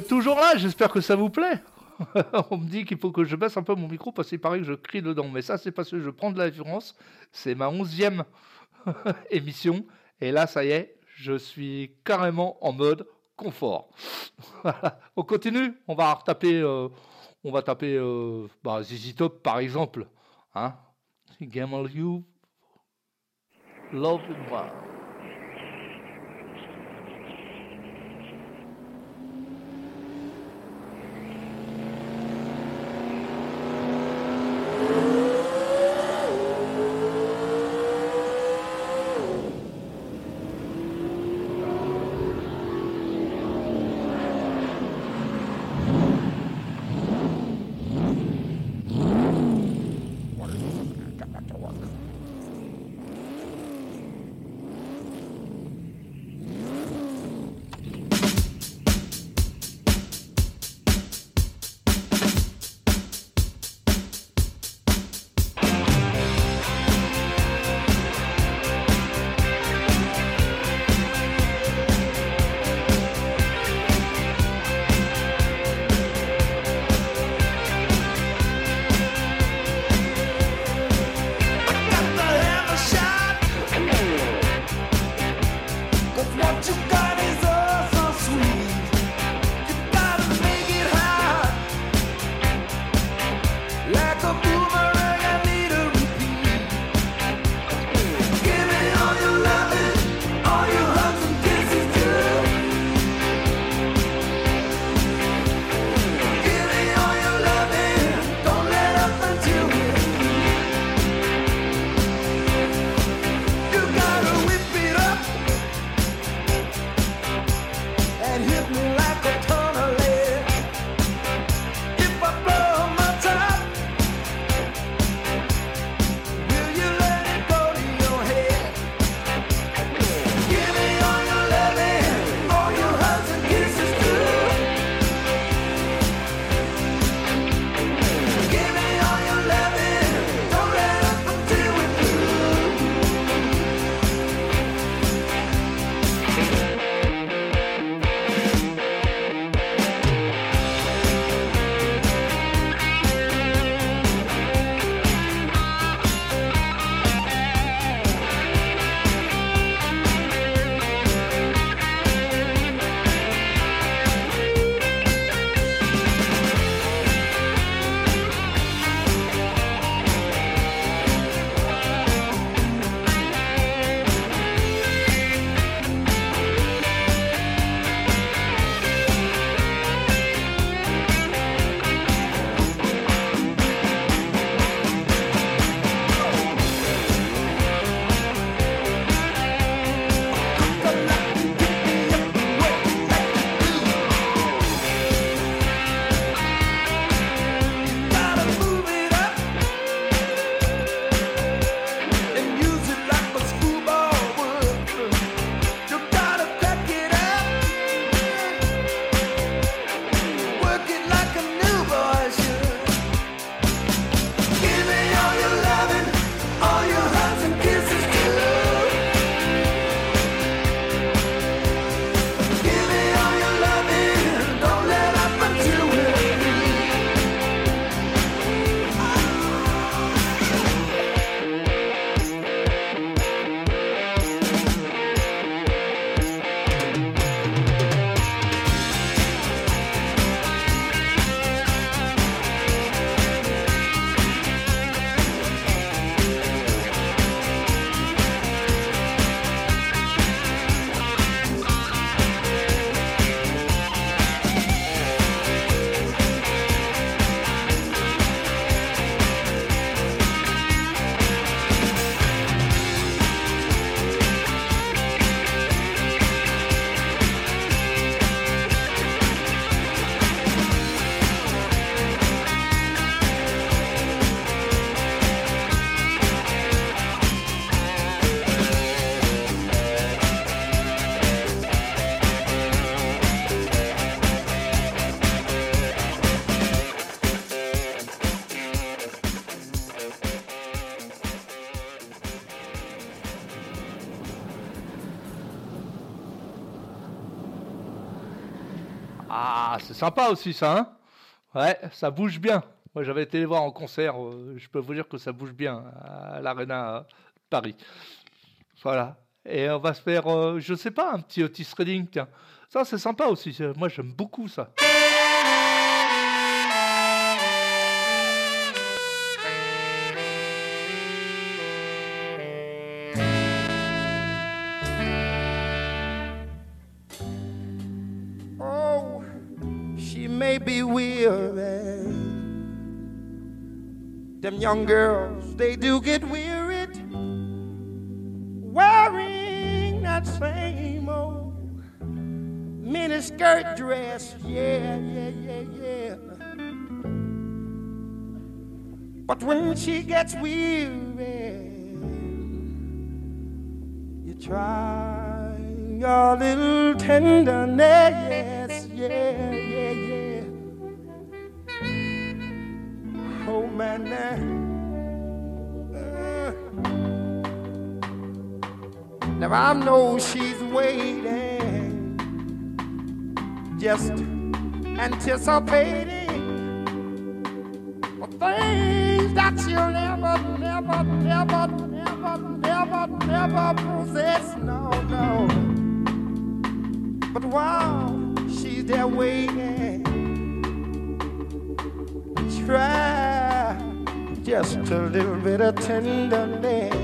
Toujours là, j'espère que ça vous plaît. On me dit qu'il faut que je baisse un peu mon micro parce qu'il paraît que je crie dedans. Mais ça, c'est parce que je prends de l'assurance. C'est ma onzième émission. Et là, ça y est, je suis carrément en mode confort. On continue On va retaper, euh, on va taper euh, bah, par exemple. Hein Gamble You Love Moi. Sympa aussi ça, hein Ouais, ça bouge bien. Moi, j'avais été les voir en concert. euh, je peux vous dire que ça bouge bien à l'Arena euh, Paris. Voilà. Et on va se faire, euh, je sais pas, un petit Otis Redding, tiens. Ça, c'est sympa aussi. Moi, j'aime beaucoup ça. Them young girls, they do get wearied wearing that same old miniskirt dress. Yeah, yeah, yeah, yeah. But when she gets weary, you try your little tenderness. Yeah, Oh man, uh, now I know she's waiting, just anticipating for things that she'll never, never, never, never, never, never possess. No, no. But while she's there waiting, try just a little bit of tenderness.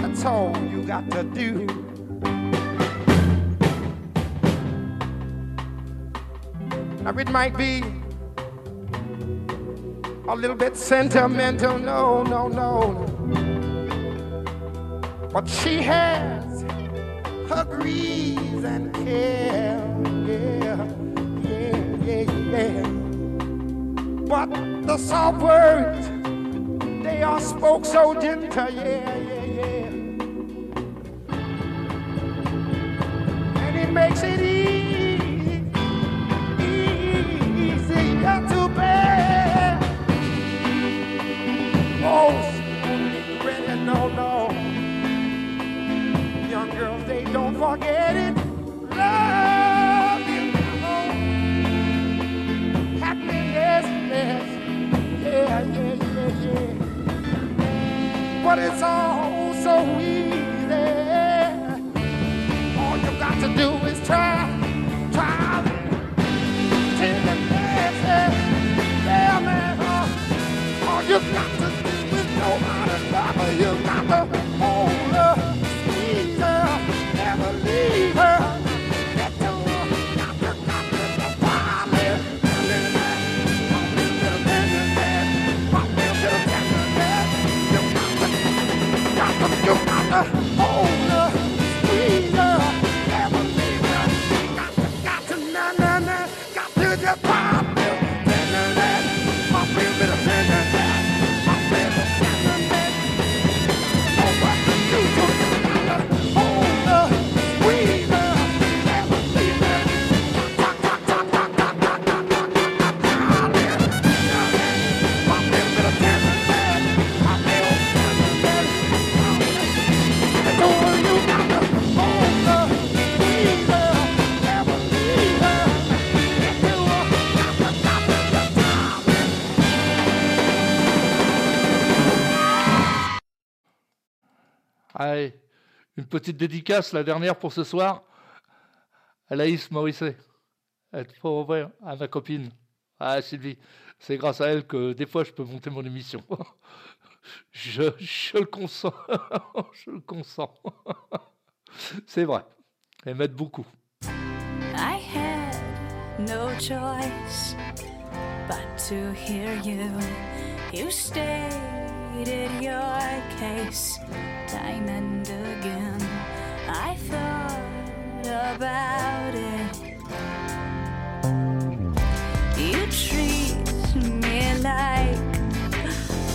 That's all you got to do. Now it might be a little bit sentimental, no, no, no. But she has her griefs and care, yeah, yeah, yeah, yeah. The soft words, they are spoke so gentle, yeah, yeah, yeah. And it makes it easy, easier to bear. Oh, really, no, no. Young girls, they don't forget But it's all so easy. Une petite dédicace, la dernière pour ce soir. À Laïs Morisset. Elle ouvrir à ma copine. Ah, Sylvie. C'est grâce à elle que des fois je peux monter mon émission. Je, je le consens. je le consens. C'est vrai. Elle m'aide beaucoup. I had no choice but to hear you. You stated your case time and again. I thought about it. You treat me like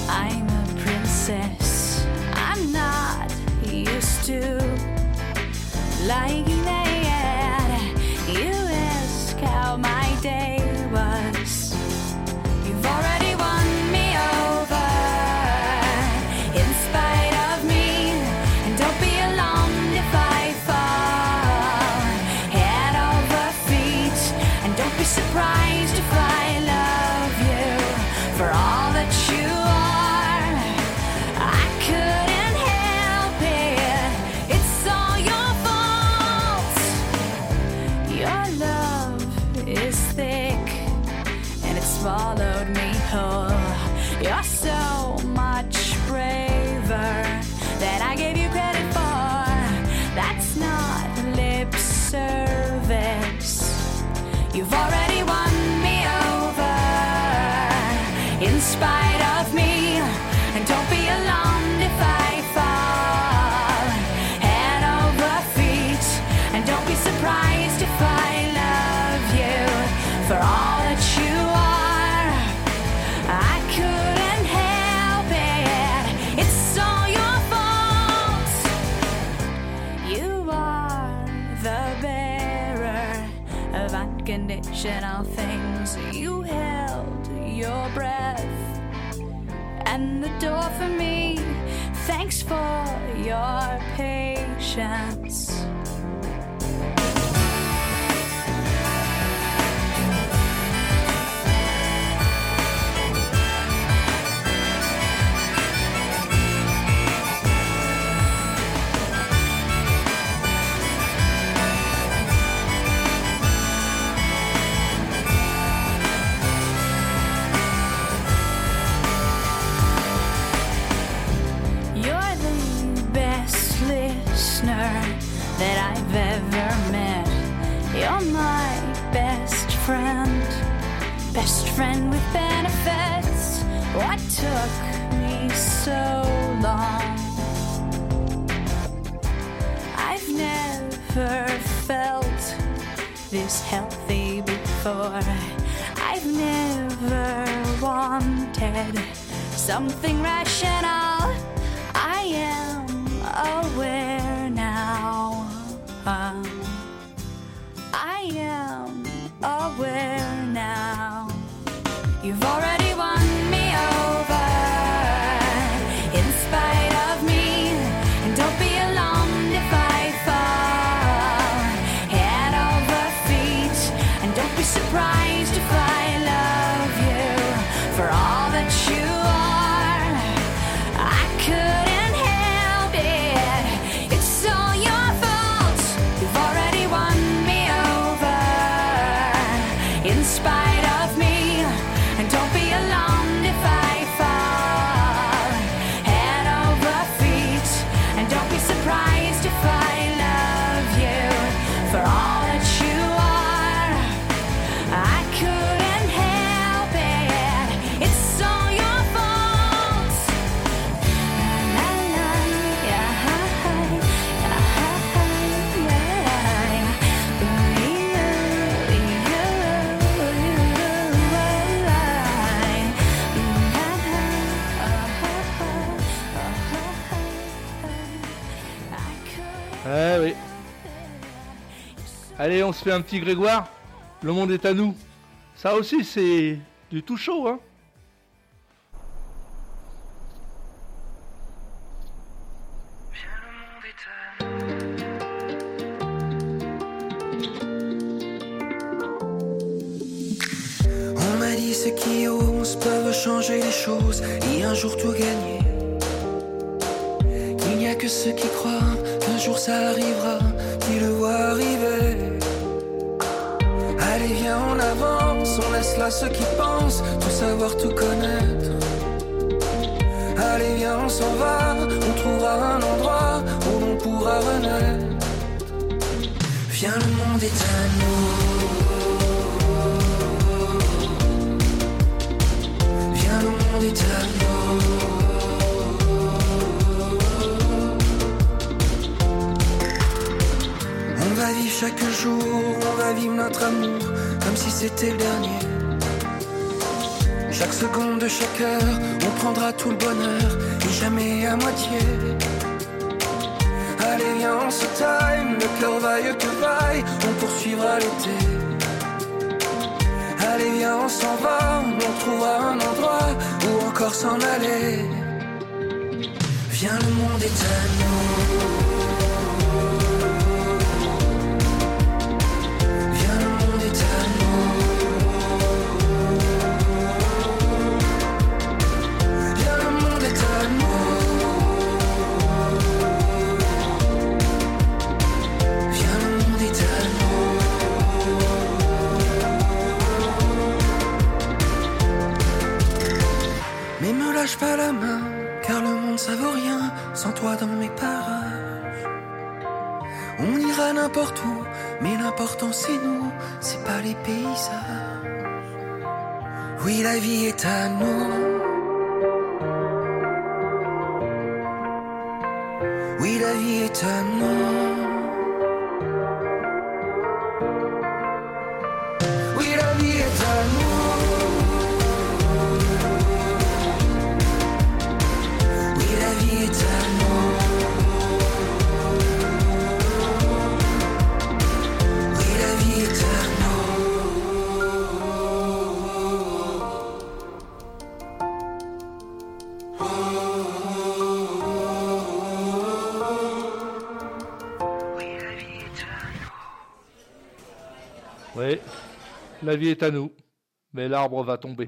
I'm a princess. I'm not used to lying for me. Thanks for your patience. Friend with benefits. What took me so long? I've never felt this healthy before. I've never wanted something rational. I am aware now. Um, I am aware. You've already On se fait un petit Grégoire. Le monde est à nous. Ça aussi, c'est du tout chaud, hein. On m'a dit ceux qui osent peuvent changer les choses et un jour tout gagner. Qu'il n'y a que ceux qui croient qu'un jour ça arrivera, qui le voient arriver. Allez, viens, on avance, on laisse là ceux qui pensent tout savoir, tout connaître. Allez, viens, on s'en va, on trouvera un endroit où l'on pourra renaître. Viens, le monde est à nous. Viens, le monde est à nous. On va vivre chaque jour, on va vivre notre amour comme si c'était le dernier. Chaque seconde de chaque heure, on prendra tout le bonheur et jamais à moitié. Allez, viens, on se time, le cœur vaille que vaille, on poursuivra l'été. Allez, viens, on s'en va, on trouvera un endroit où encore s'en aller. Viens, le monde est à nous. La main, car le monde ça vaut rien sans toi dans mes parages. On ira n'importe où, Mais l'important c'est nous, c'est pas les paysages. Oui, la vie est à nous. Oui, la vie est à nous. La vie est à nous, mais l'arbre va tomber.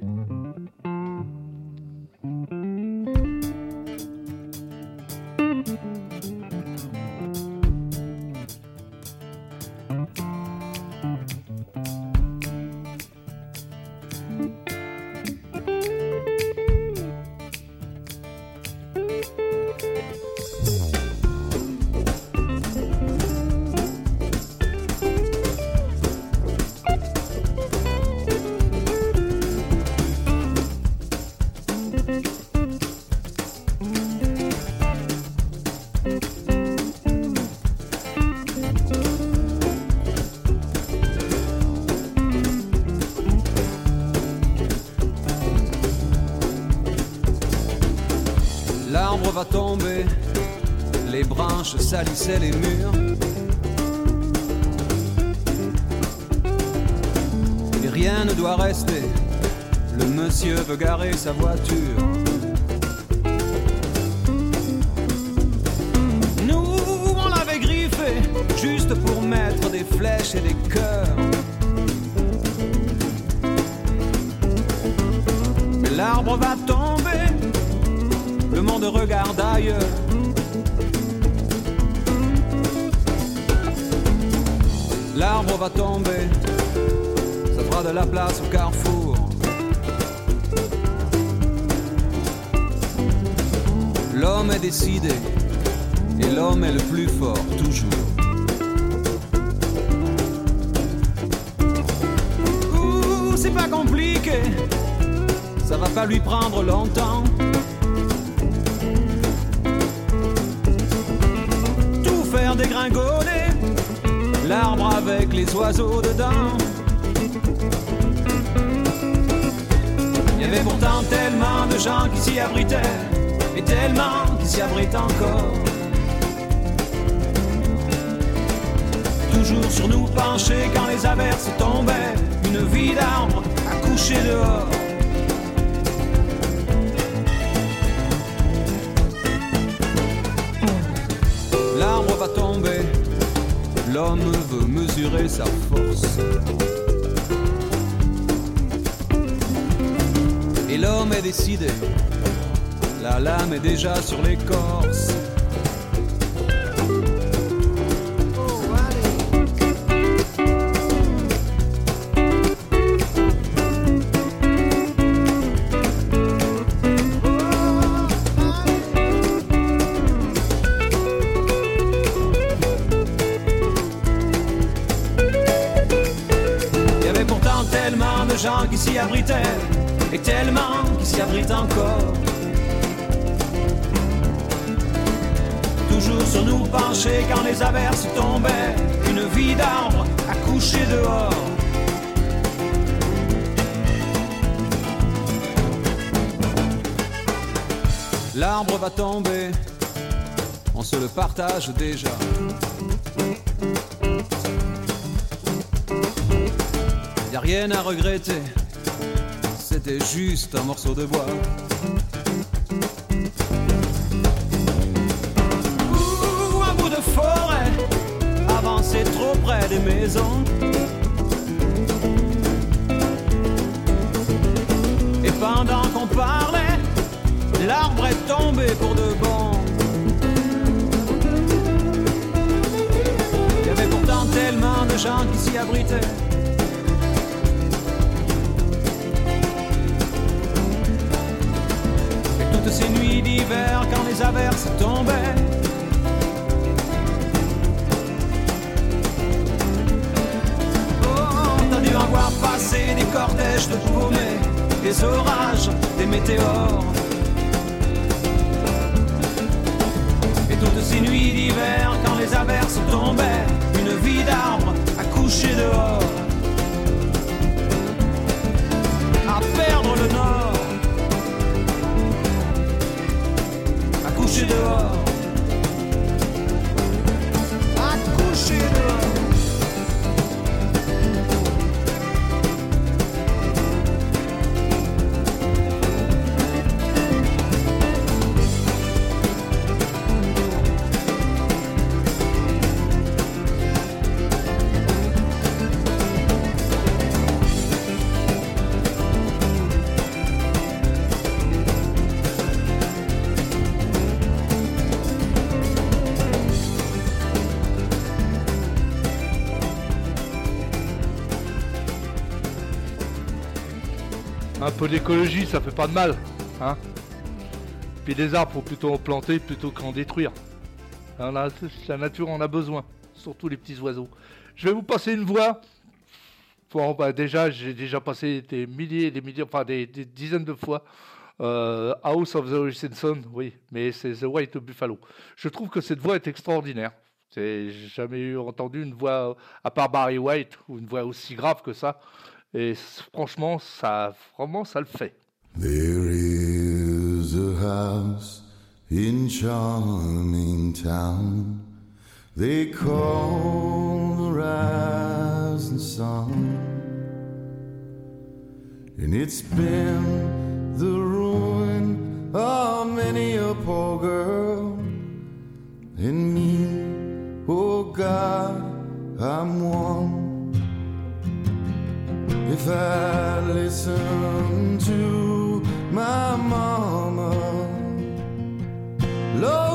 Salissaient les va pas lui prendre longtemps. Tout faire dégringoler, l'arbre avec les oiseaux dedans. Il y avait pourtant tellement de gens qui s'y abritaient, et tellement qui s'y abritent encore. Toujours sur nous pencher quand les averses tombaient, une vie d'arbre à coucher dehors. L'arbre va tomber, l'homme veut mesurer sa force. Et l'homme est décidé, la lame est déjà sur l'écorce. Déjà. Y a rien à regretter, c'était juste un morceau de bois. Ouh, un bout de forêt, avancé trop près des maisons. Et toutes ces nuits d'hiver, quand les averses tombaient, oh, t'as dû en voir passer des cortèges de paumés, des orages, des météores. Et toutes ces nuits d'hiver quand les averses tombaient, une vie d'arbre coucher dehors. À perdre le nord, à coucher dehors. Peu d'écologie, ça fait pas de mal. Hein Puis des arbres, faut plutôt en planter plutôt qu'en détruire. Hein, la, la nature en a besoin, surtout les petits oiseaux. Je vais vous passer une voix. Bon, bah, déjà, j'ai déjà passé des milliers, des milliers, enfin des, dizaines de fois. euh, House of the Simpson, oui, mais c'est The White Buffalo. Je trouve que cette voix est extraordinaire. J'ai jamais eu entendu une voix, à part Barry White, ou une voix aussi grave que ça. Et franchement, ça, vraiment, ça le fait. There is a house in charming town they call the rising sun, and it's been the ruin of many a poor girl and me. Oh God, I'm one. If I listen to my mama, Lord,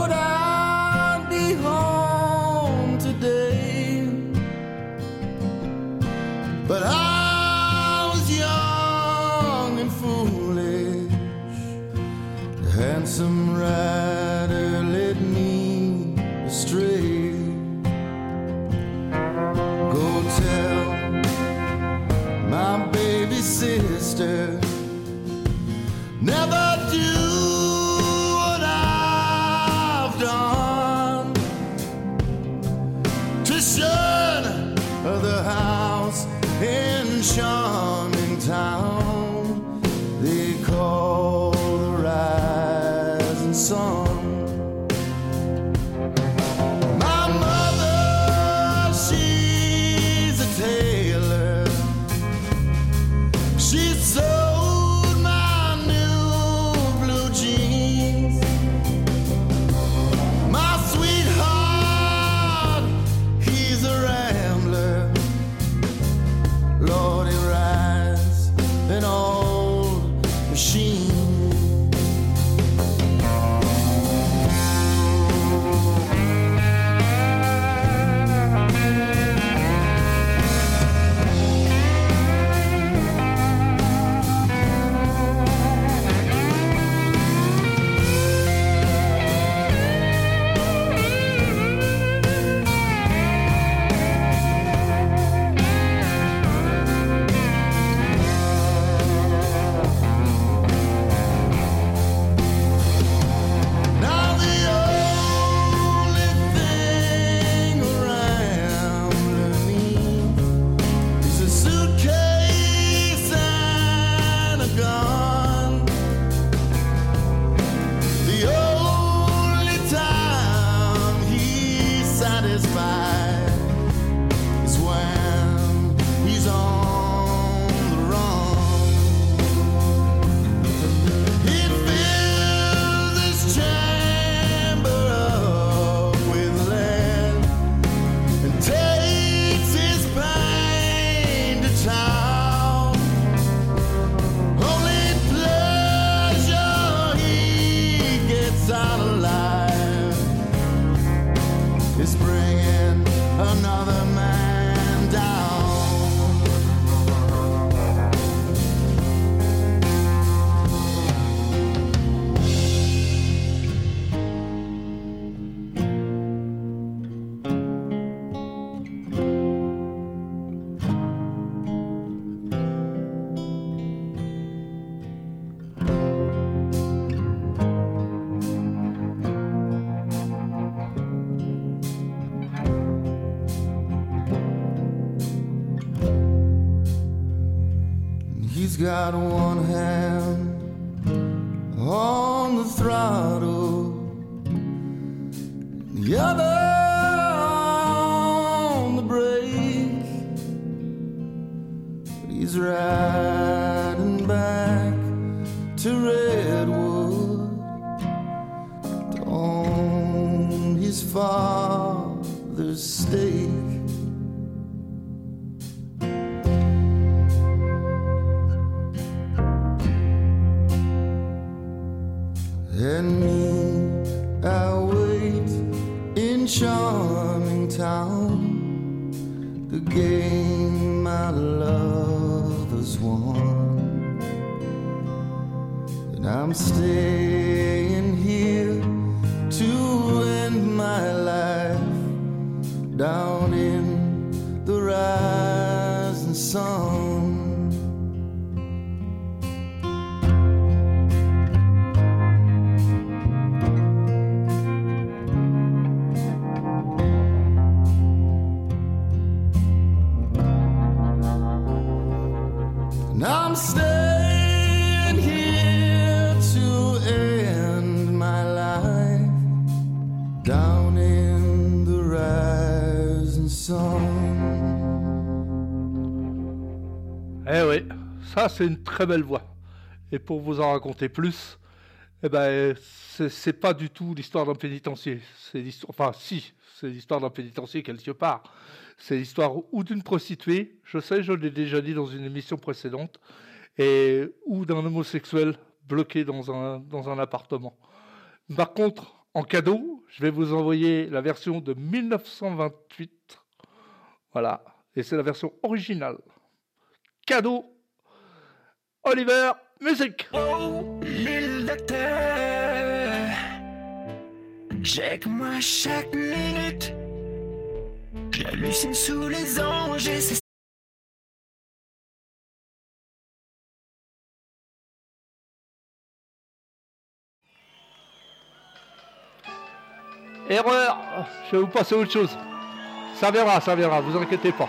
She's got one hand on the throttle, the other ça c'est une très belle voix. Et pour vous en raconter plus, eh ben, c'est pas du tout l'histoire d'un pénitencier. C'est enfin si, c'est l'histoire d'un pénitencier quelque part. C'est l'histoire ou d'une prostituée, je sais, je l'ai déjà dit dans une émission précédente, et ou d'un homosexuel bloqué dans un, dans un appartement. Par contre, en cadeau, je vais vous envoyer la version de 1928. Voilà, et c'est la version originale. Cadeau, Oliver, musique. Oh, mille de terre. Check-moi chaque minute. J'hallucine sous les anges et c'est Erreur, je vais vous passer à autre chose. Ça viendra, ça viendra, vous inquiétez pas.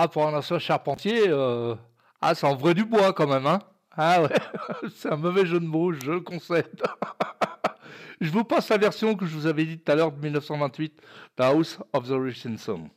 Ah, pour un ancien charpentier, euh, ah, c'est en vrai du bois quand même, hein Ah ouais, c'est un mauvais jeu de mots, je le concède. je vous passe la version que je vous avais dit tout à l'heure de 1928, The House of the Rich Sun.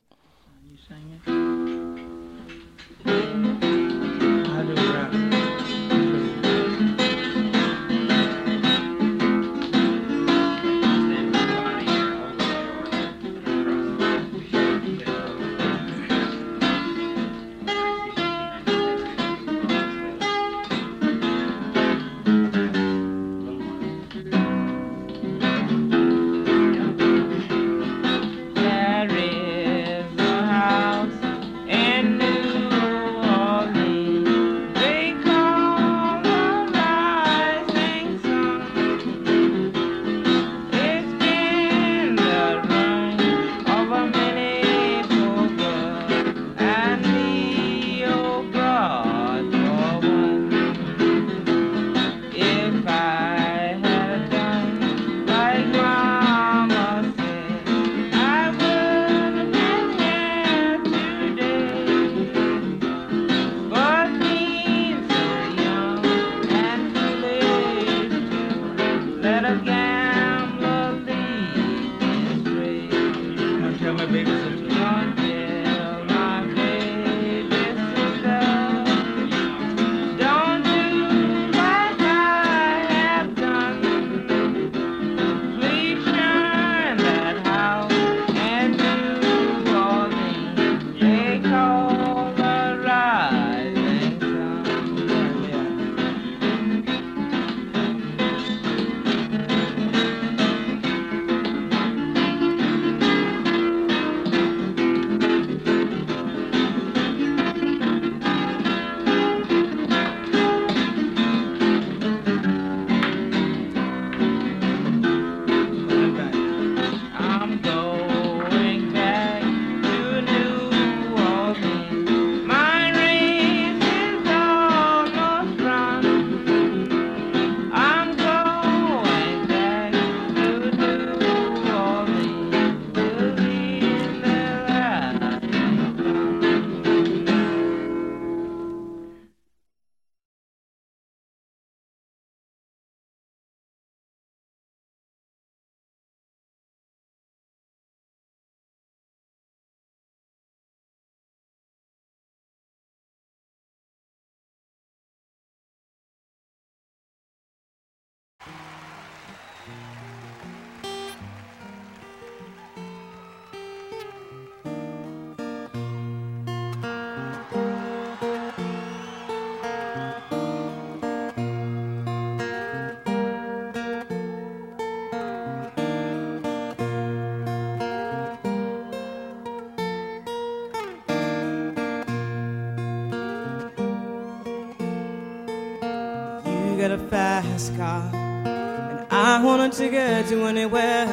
Car, and I want to get to anywhere.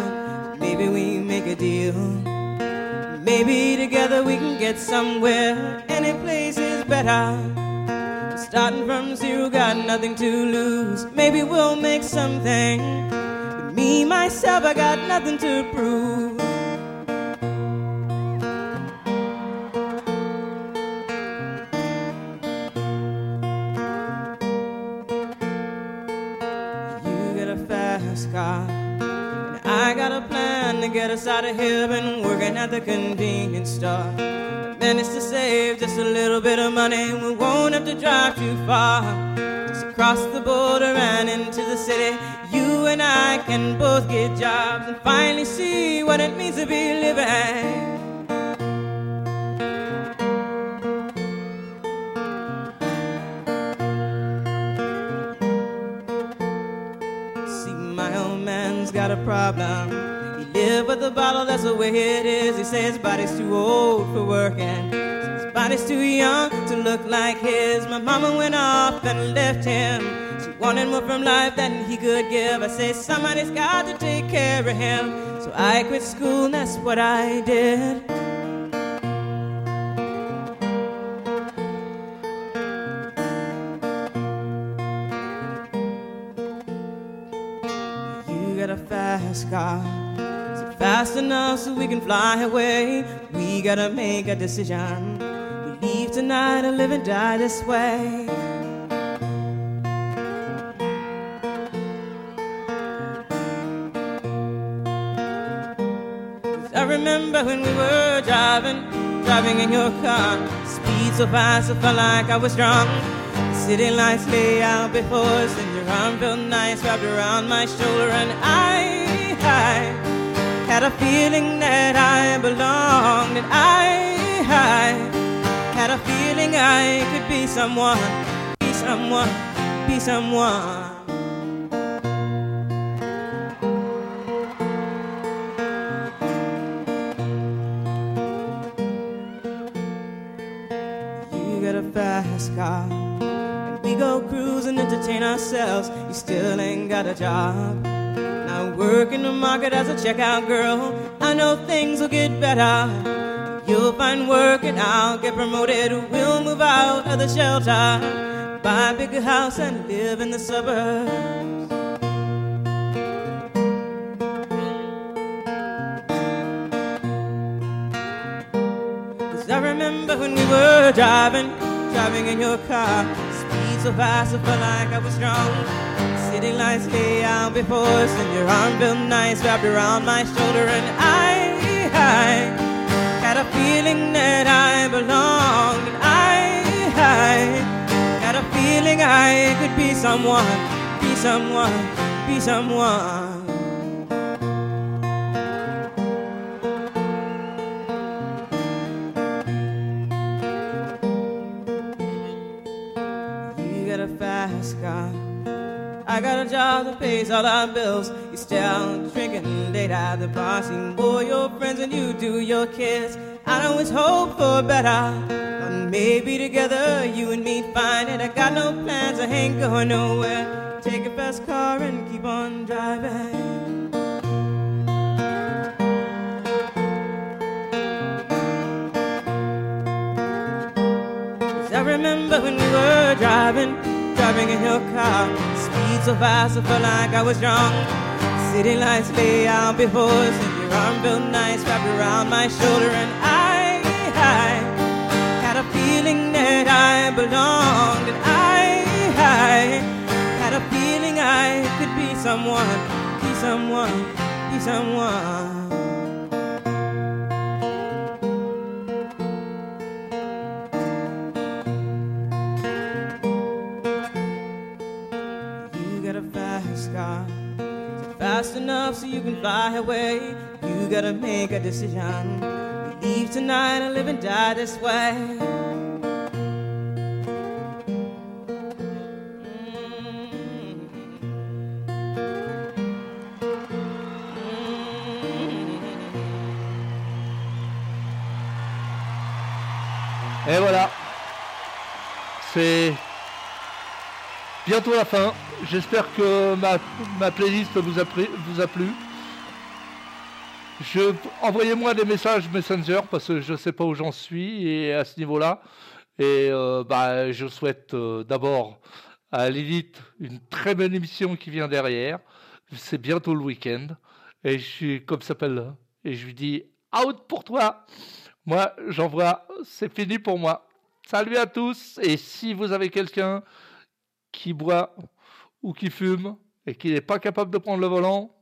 Maybe we make a deal. Maybe together we can get somewhere. Any place is better. Starting from zero, got nothing to lose. Maybe we'll make something. But me, myself, I got nothing to prove. Out of here. Been working at the convenience store. Managed to save just a little bit of money. We won't have to drive too far. Just across the border and into the city. You and I can both get jobs and finally see what it means to be living. See, my old man's got a problem. Live with the bottle, that's the way it is. He says his body's too old for working. His body's too young to look like his. My mama went off and left him. She wanted more from life than he could give. I say somebody's got to take care of him. So I quit school, and that's what I did. You got a fast car. Fast enough so we can fly away? We gotta make a decision. We leave tonight or live and die this way. I remember when we were driving, driving in your car. Speed so fast, I felt like I was drunk. City lights lay out before us, and your arm felt nice wrapped around my shoulder, and I, I had a feeling that I belonged, and I, I had a feeling I could be someone, be someone, be someone. You got a fast car. And we go cruise and entertain ourselves. You still ain't got a job. Now work in the market as a checkout girl. I know things will get better. You'll find work and I'll get promoted. We'll move out of the shelter. Buy a bigger house and live in the suburbs. I remember when we were driving, driving in your car. Speed so fast, I felt like I was drunk. City lights lay out before us, and your arm felt nice wrapped around my shoulder, and I, I had a feeling that I belonged, and I, I had a feeling I could be someone, be someone, be someone. Job that pays all our bills. You still drinking late at the bar, seeing boy your friends and you do your kids. I always hope for better, but maybe together you and me find it. I got no plans, I ain't going nowhere. Take a fast car and keep on driving. I remember when we were driving, driving in your car. So fast, I felt like I was drunk. City lights lay out before us, and your arm felt nice wrapped around my shoulder. And I, I had a feeling that I belonged. And I, I had a feeling I could be someone, be someone, be someone. Fast enough so you can fly away? You gotta make a decision. Leave tonight or live and die this way. Et voilà. C'est bientôt la fin. J'espère que ma, playlist vous a, plu- envoyez-moi des messages Messenger parce que je ne sais pas où j'en suis et à ce niveau-là. Et euh, bah, je souhaite euh, d'abord à Lilith une très bonne émission qui vient derrière. C'est bientôt le week-end. Et je suis comme s'appelle. Et je lui dis out pour toi. Moi, j'envoie, c'est fini pour moi. Salut à tous. Et si vous avez quelqu'un qui boit ou qui fume et qui n'est pas capable de prendre le volant,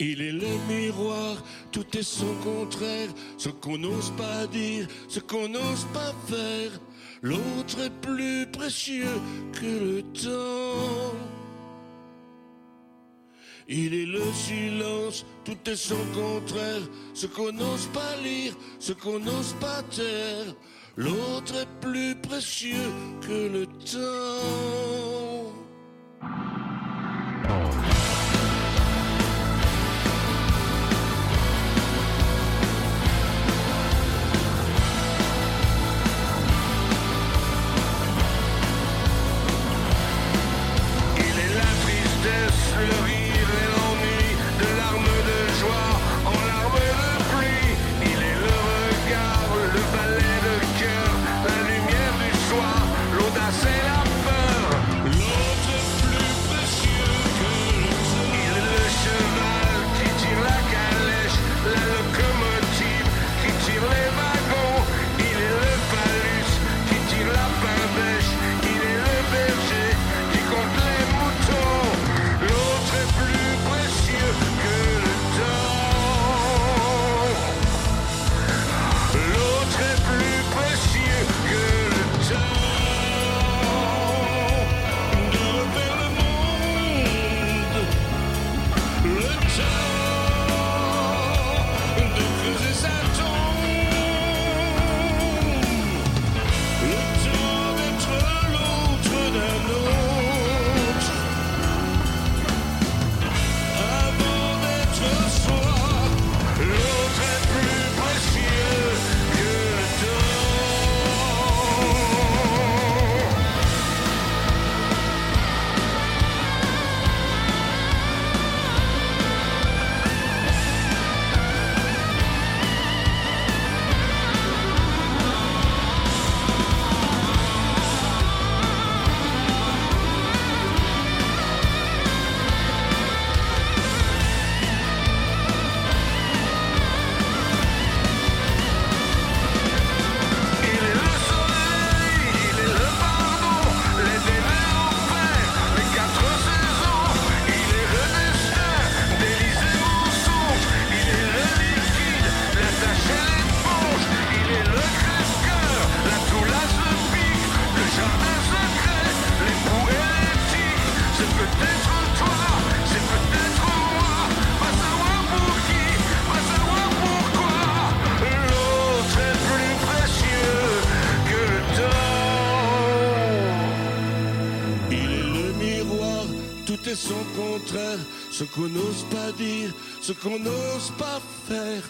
Il est le miroir, tout est son contraire, ce qu'on n'ose pas dire, ce qu'on n'ose pas faire. L'autre est plus précieux que le temps. Il est le silence, tout est son contraire, ce qu'on n'ose pas lire, ce qu'on n'ose pas taire. L'autre est plus précieux que le temps. Qu'on n'ose pas dire, ce qu'on n'ose pas faire.